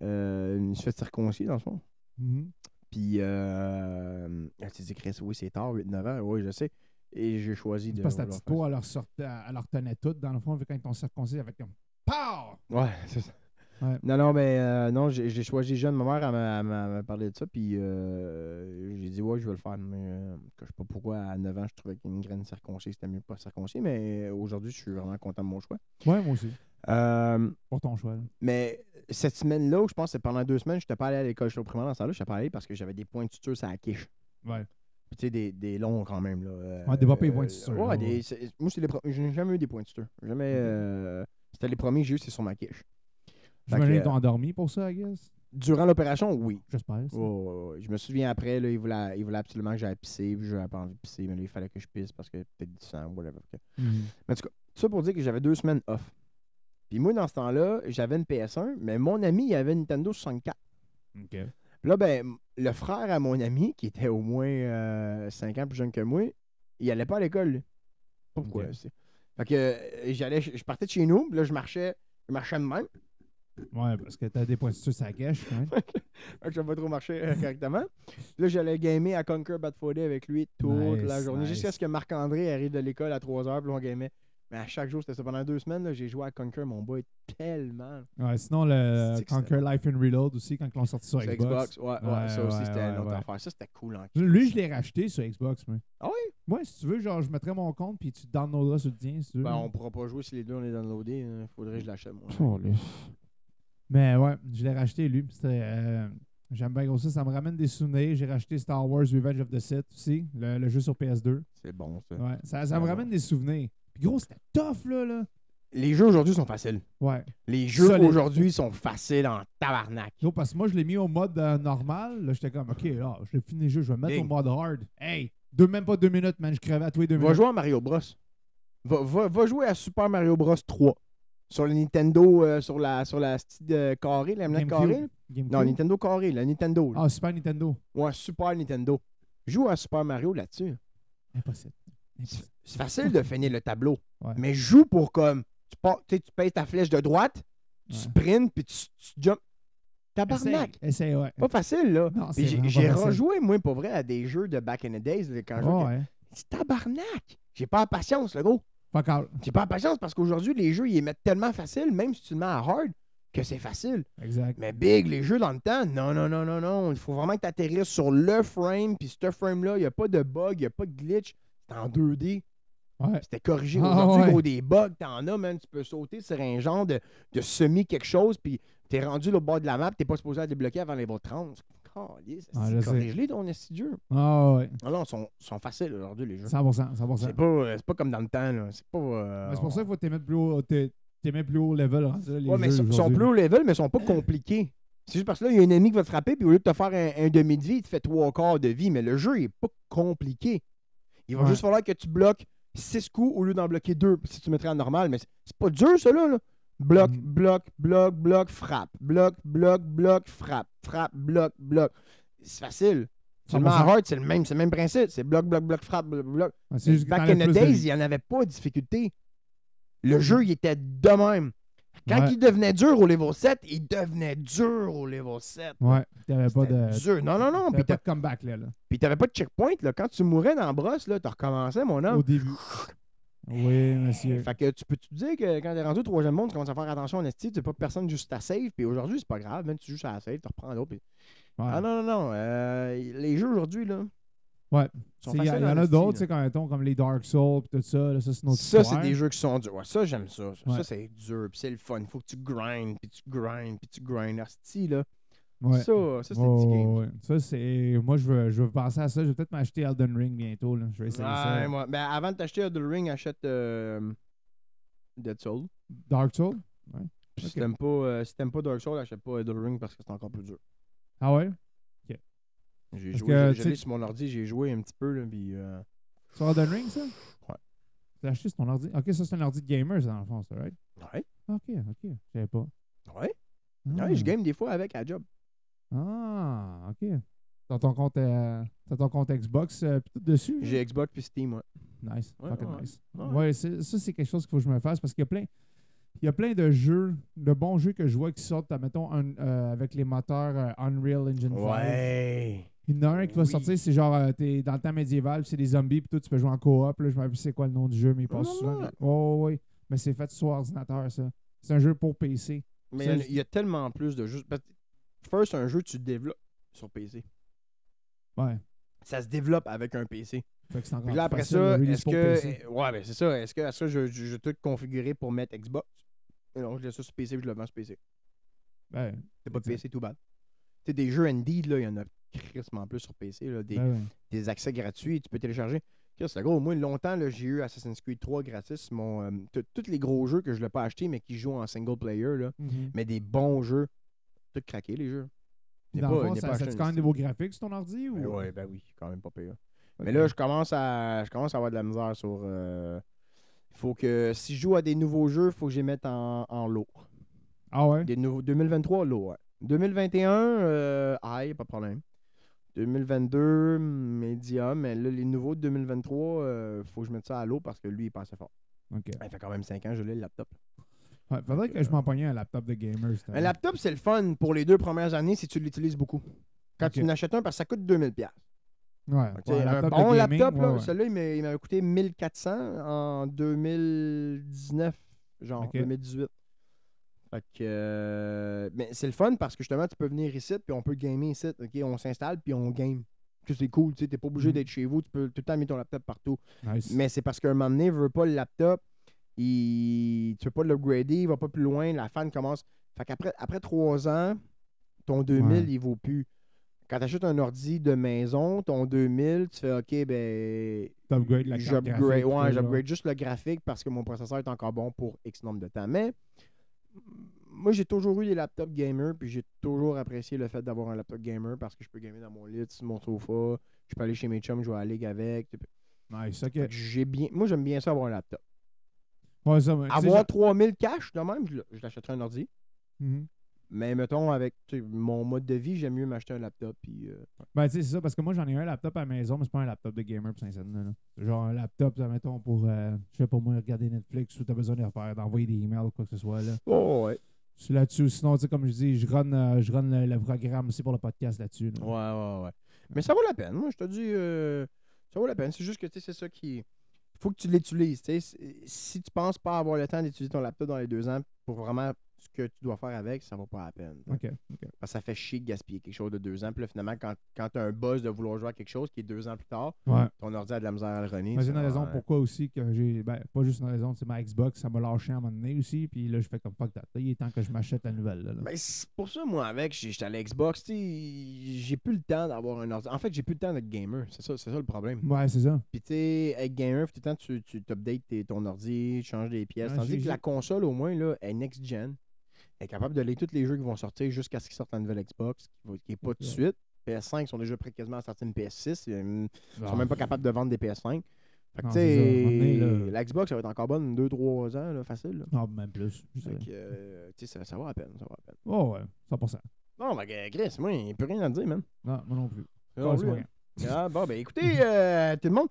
Je suis fait circoncis dans le fond. Mhm. Puis, euh, tu dis, Chris, oui, c'est tard, 8-9 ans. Oui, je sais. Et j'ai choisi de. parce que ta petite peau, elle leur, sortait, elle leur tenait toute, dans le fond, vu quand ils t'ont circoncis, avec comme POW! Ouais, [laughs] c'est ça. Ouais. Non, non, mais euh, non, j'ai choisi jeune. Ma mère, elle m'a- parlé de ça, puis euh, j'ai dit, ouais, je vais le faire. Mais euh, je sais pas pourquoi, à 9 ans, je trouvais qu'une graine circoncis, c'était mieux pas circoncis, mais aujourd'hui, je suis vraiment content de mon choix. Ouais, moi aussi. Euh, Pour ton choix. là. mais cette semaine-là, je pense que c'est pendant deux semaines, je n'étais pas allé à l'école j'étais au primaire dans ça là, je n'étais pas allé parce que j'avais des points de suture sur la quiche. Ouais. Puis tu sais, des, des longs quand même. Là. Euh, Ouais, développer les points de suture, Ouais, là, des- ouais. c'est- moi, c'est les pro- je n'ai jamais eu des points de suture. Jamais. Euh, C'était les premiers que j'ai eu, c'est sur ma quiche. Je me que, qu'ils t'ont endormi pour ça, I guess. Durant l'opération, oui. J'espère. ça. Ouais, ouais, ouais. Je me souviens après, là, il, voulait, il voulait absolument que j'aille pisser, puis j'avais pas envie de pisser, mais là, il fallait que je pisse parce que peut-être du sang, whatever. Mhm. Mais en tout cas, tout ça pour dire que j'avais deux semaines off. Puis moi, dans ce temps-là, j'avais une PS1, mais mon ami, il avait une Nintendo 64. OK. Puis là, ben, le frère à mon ami, qui était au moins 5 ans plus jeune que moi, il allait pas à l'école. lui. Pourquoi. Ok. c'est- Fait que euh, j'allais, je partais de chez nous, puis là, je marchais, je marchais de même. Ouais, parce que t'as des points de suture, ça cache quand même. [laughs] Fait que je pas trop marcher euh, correctement. Là, j'allais gamer à Conquer Bad avec lui toute la journée, nice. jusqu'à ce que Marc-André arrive de l'école à 3 h, puis là, on gamait. Mais à chaque jour, c'était ça. Pendant deux semaines, j'ai joué à Conquer, mon boy, tellement. Ouais, sinon, le Conquer Life and Reload aussi, quand ils l'ont sorti sur Sur Xbox. Ouais, ouais, Ouais, ça aussi, ouais, c'était une autre affaire. Ça, c'était cool. En Lui, je l'ai racheté sur Xbox, moi. Ah oui? Ouais, si tu veux, genre, je mettrais mon compte puis tu downloaderas sur le tien, si tu veux. Ben, on pourra pas jouer si les deux on est downloadés. Il faudrait que je l'achète, moi. Oh. Mais ouais, je l'ai racheté, lui. C'était, euh, J'aime bien gros ça. Ça me ramène des souvenirs. J'ai racheté Star Wars Revenge of the Sith aussi, le, le jeu sur PS2. C'est bon, ça. Ouais, ça, ça me ramène des souvenirs. Puis gros, c'était tough, là. là. Les jeux aujourd'hui sont faciles. Ouais. Les jeux Solide. aujourd'hui sont faciles en tabarnak. Gros, parce que moi, je l'ai mis au mode euh, normal. Là, j'étais comme, OK, là, je l'ai fini le jeu, je vais mettre Ding. au mode hard. Hey, deux, même pas deux minutes, man. Je crevais à tous les deux Va minutes. jouer à Mario Bros. Va, va- va jouer à Super Mario Bros 3. Sur le Nintendo, euh, sur la sur la style de carré, la manette GameCube. carrée. là? GameCube. Non, Nintendo carré, la Nintendo. là. Ah, Super Nintendo. Ouais, Super Nintendo. Joue à Super Mario là-dessus. Impossible. C'est facile de finir le tableau. Ouais. Mais joue pour comme. Tu, pars- tu pèses ta flèche de droite, tu Ouais. sprints, puis tu, tu jumps. Tabarnak! Essaye, essaye, ouais. Pas facile, là. J'ai rejoué, moi, pour vrai, à des jeux de back in the days, quand je jouais. Ouais, tabarnak! J'ai pas la patience, le gros. Fuck out. J'ai pas la patience parce qu'aujourd'hui, les jeux, ils les mettent tellement facile, même si tu le mets à hard, que c'est facile. Exact. Mais big, les jeux dans le temps, non, non, non, non, non. Il faut vraiment que tu atterrisses sur le frame, puis ce frame-là, il n'y a pas de bug, il n'y a pas de glitch. C'est en 2D. Ouais. C'était corrigé. Ah, Aujourd'hui, ouais. gros, des bugs, t'en as, man. Tu peux sauter sur un genre de, de semi quelque chose, puis t'es rendu au bord de la map, t'es pas supposé la débloquer avant les 30. Calisse, Ah, corrige-les, ton jeu. Ah, ouais. Ah non, ils sont, sont faciles aujourd'hui, les jeux. 100%. 100%. C'est pas, euh, c'est pas comme dans le temps, là. C'est pas. euh, c'est pour ça qu'il faut t'aimer plus haut. plus haut level. hein, ça, les Ouais, mais ils sont- plus haut level, mais ils sont pas compliqués. C'est juste parce que là, il y a un ennemi qui va te frapper, puis au lieu de te faire un, un demi de vie, il te fait trois quarts de vie. Mais le jeu, il est pas compliqué. Il va Ouais. juste falloir que tu bloques six coups au lieu d'en bloquer deux si tu mettrais en normal. Mais c'est- pas dur, ça, là. Bloc, bloc, bloc, bloc, frappe. Bloc, bloc, bloc, frappe. Frappe, bloc, bloc. C'est facile. Seulement à 100%. hard, c'est le même, c'est le même principe. C'est bloc, bloc, bloc, frappe, bloc, bloc. Ouais, Back in the days, il n'y en avait pas de difficulté. Le jeu, il était de même. Quand Ouais. il devenait dur au level 7, il devenait dur au level 7. Ouais, t'avais pas de. dur. Non, non, non. T'avais Puis pas de comeback là. là. puis t'avais pas de checkpoint. Là. Quand tu mourais dans la brosse, là, t'as recommencé, mon homme. Au début. Oui, monsieur. Fait que tu peux te dire que quand t'es rendu au troisième monde, tu commences à faire attention en esti, tu pas personne juste ta save. Puis aujourd'hui, c'est pas grave. Même si tu joues à la save, tu reprends l'autre. Ouais. Ah non, non, non. euh, les jeux aujourd'hui, là. Ouais. Il y, a- en a esti, d'autres, mettons, comme les Dark Souls pis tout ça. Là, ça, c'est notre Ça, c'est des jeux qui sont durs. Ouais, ça, j'aime ça. Ça, Ouais. ça, c'est dur. Puis c'est le fun. Faut que tu grindes, puis tu grindes, puis tu grindes. Asti, là. Ouais. Ça, ça c'est Ouais, du ouais, game. ouais. Ça, c'est. Moi, je veux, je veux penser à ça. Je vais peut-être m'acheter Elden Ring bientôt. Là. Je vais essayer Ouais, ça. moi, ben, avant de t'acheter Elden Ring, achète euh, Dead Soul. Dark Souls? Puis Ok. Si t'aimes pas, euh, si t'aimes pas Dark Soul, achète pas Elden Ring parce que c'est encore plus dur. Ah ouais? J'ai joué, sur mon ordi, j'ai joué un petit peu, là, puis... euh, Sur Elden Ring, ça? Ouais. Tu l'as acheté sur ton ordi? Ok, ça, c'est un ordi de gamer, ça, dans le fond, ça, right? Ouais, Ok, ok. Je savais pas. ouais. Ah. Ouais, je game des fois avec à job. Ah, ok. T'as ton compte, euh, t'as ton compte Xbox euh, tout dessus? J'ai Xbox puis Steam, ouais. Nice. Ouais, nice. ouais. Ça, c'est quelque chose qu'il faut que je me fasse parce qu'il y a plein. Il y a plein de jeux, de bons jeux que je vois qui sortent, mettons, un- euh, avec les moteurs Unreal Engine 5. Ouais. Il y en a un qui va Oui. sortir, c'est genre, euh, t'es dans le temps médiéval, puis c'est des zombies, puis toi, tu peux jouer en coop. Là, je me rappelle c'est quoi le nom du jeu, mais il passe souvent. mais- Oh, oui. Mais c'est fait sur ordinateur, ça. C'est un jeu pour PC. Mais il y a- y, tellement plus de jeux. parce que First, un jeu, tu le développes sur PC. Ouais. Ça se développe avec un PC. Fait que c'est encore Puis là, après facile, ça, est-ce que. PC. Ouais, ben c'est ça. Est-ce que à ça, je, je, je tout configuré pour mettre Xbox? Et non, je laisse ça sur PC puis je le vends sur PC. Ben, C'est pas. PC tout bad. Tu des jeux Indeed, là, il y en a crissement plus sur PC. Là, des, ben ouais. des accès gratuits, tu peux télécharger. Chris, c'est gros. Moi, longtemps, j'ai eu Assassin's Creed 3 gratis. Mon, euh, tous les gros jeux que je l'ai pas acheté, mais qui jouent en single player, là, Mhm. mais des bons jeux. Tout craqué, les jeux. Dans pas- le fond, ça, ça quand même des beaux graphiques sur ton ordi? Ou... Ben ouais, ben oui, quand même pas pire. Mais là, je commence à je commence à avoir de la misère sur. euh, Il faut que si je joue à des nouveaux jeux, il faut que je les mette en, en lot. Ah ouais? Des nouveaux 2023 lot, ouais. 2021, euh, aïe, pas de problème. 2022, médium, mais là, les nouveaux de 2023, il faut que je mette ça à l'eau parce que lui, il est pas assez fort. Ok. Ça fait quand même 5 ans que je l'ai, le laptop. Ouais, faudrait que je m'en pognais un laptop de gamer. Un laptop, c'est le fun pour les deux premières années si tu l'utilises beaucoup. Quand Ok. tu en achètes un, parce que ça coûte 2000$. piastres. Ouais, un laptop bon gaming, laptop, ouais, celui-là, il m'a- il m'avait coûté 1400 en 2019, genre Ok. 2018. Fait que, euh, mais c'est le fun parce que justement, tu peux venir ici, puis on peut gamer ici. On s'installe, puis on game. C'est cool, tu t'es pas obligé Mhm. d'être chez vous, tu peux tout le temps mettre ton laptop partout. Nice. Mais c'est parce qu'un moment donné, veut pas le laptop, il... tu peux pas l'upgrader, il va pas plus loin, la fan commence. Fait qu'après après trois ans, ton 2000, Ouais. il vaut plus. Quand tu achètes un ordi de maison, ton 2000, tu fais OK, ben. J'upgrade graphique, ouais, juste le graphique parce que mon processeur est encore bon pour X nombre de temps. Mais moi, j'ai toujours eu des laptops gamer, puis j'ai toujours apprécié le fait d'avoir un laptop gamer parce que je peux gamer dans mon lit, sur mon sofa, je peux aller chez mes chums jouer à la ligue avec. Nice, ok. Fait que j'ai bien, moi, j'aime bien ça avoir un laptop. Ouais, ça, Avoir 3000 cash de même, je, l'achèterais un ordi. Mhm. Mais mettons, avec mon mode de vie, j'aime mieux m'acheter un laptop. Puis, euh, Ben, tu sais, c'est ça, parce que moi, j'en ai un laptop à la maison, mais c'est pas un laptop de gamer pour là. C'est genre un laptop, mettons, pour, euh, je sais pas moi, regarder Netflix ou t'as besoin de faire, d'envoyer des emails ou quoi que ce soit, là. Oh, ouais. C'est là-dessus. Sinon, tu sais, comme je dis, je run, euh, je run le, le programme aussi pour le podcast là-dessus. là. Ouais, ouais, ouais. Mais ça vaut la peine. Moi, je te dis, euh, ça vaut la peine. C'est juste que, tu sais, c'est ça qui. faut que tu l'utilises. Si tu penses pas avoir le temps d'utiliser ton laptop dans les deux ans pour vraiment ce que tu dois faire avec, ça vaut pas la peine. OK. OK. Parce que ça fait chier de gaspiller quelque chose de deux ans. Puis là, finalement, quand, quand tu as un buzz de vouloir jouer à quelque chose qui est deux ans plus tard, Ouais. ton ordi a de la misère à le runner. C'est une raison pourquoi aussi que j'ai. Ben, pas juste une raison, c'est ma Xbox, ça m'a lâché à un moment donné aussi. Puis là, je fais comme fuck that. Là, il est temps que je m'achète la nouvelle. Là, là. Ben, pour ça, moi, avec, j'étais à l'Xbox, tu sais, j'ai plus le temps d'avoir un ordi. En fait, j'ai plus le temps d'être gamer. C'est ça, ça le problème. Ouais, c'est ça. Puis, tu sais, être gamer, tout le temps, tu, tu updates tes- ton ordi, tu changes des pièces. Ouais, Tandis que la console, au moins, là, est next-gen. Est capable de lire tous les jeux qui vont sortir jusqu'à ce qu'ils sortent la nouvelle Xbox, qui n'est pas tout de suite. PS5 sont déjà prêts quasiment à sortir une PS6. Ils Ah. sont même pas capables de vendre des PS5. Fait que, Non, tu sais, la Xbox, ça va être encore bonne 2-3 ans, là, facile. là. Non, même plus. Fait que, euh, tu sais, ça, ça va à peine. Ça va à peine. Oh, ouais, 100%. Bon, ben, Chris, moi, il n'y a plus rien à dire, man. Non, moi non plus. Ah, c'est oui, pas hein. Ah, bon, ben écoutez, euh, tout le monde.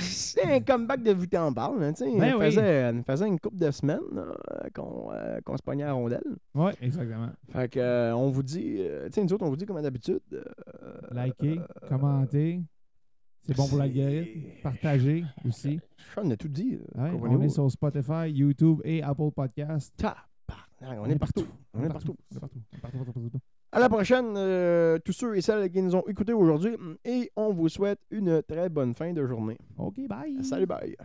C'est un comeback de Vuité en parle. Hein, Ben on, oui. faisait, on faisait une couple de semaines euh, qu'on euh, qu'on se pognait à rondelle. Ouais, exactement. Fait que, euh, on vous dit, euh, tu sais, nous autres, on vous dit comme d'habitude. euh, Likez, euh, commentez. C'est bon pour la guérite. Partagez aussi. Sean a tout dit. euh, Ouais, on est sur Spotify, YouTube et Apple Podcast. Tabarnak, on, est partout. On est partout. On est partout. On est partout. À la prochaine, euh, tous ceux et celles qui nous ont écoutés aujourd'hui. Et on vous souhaite une très bonne fin de journée. OK, bye. Salut, bye.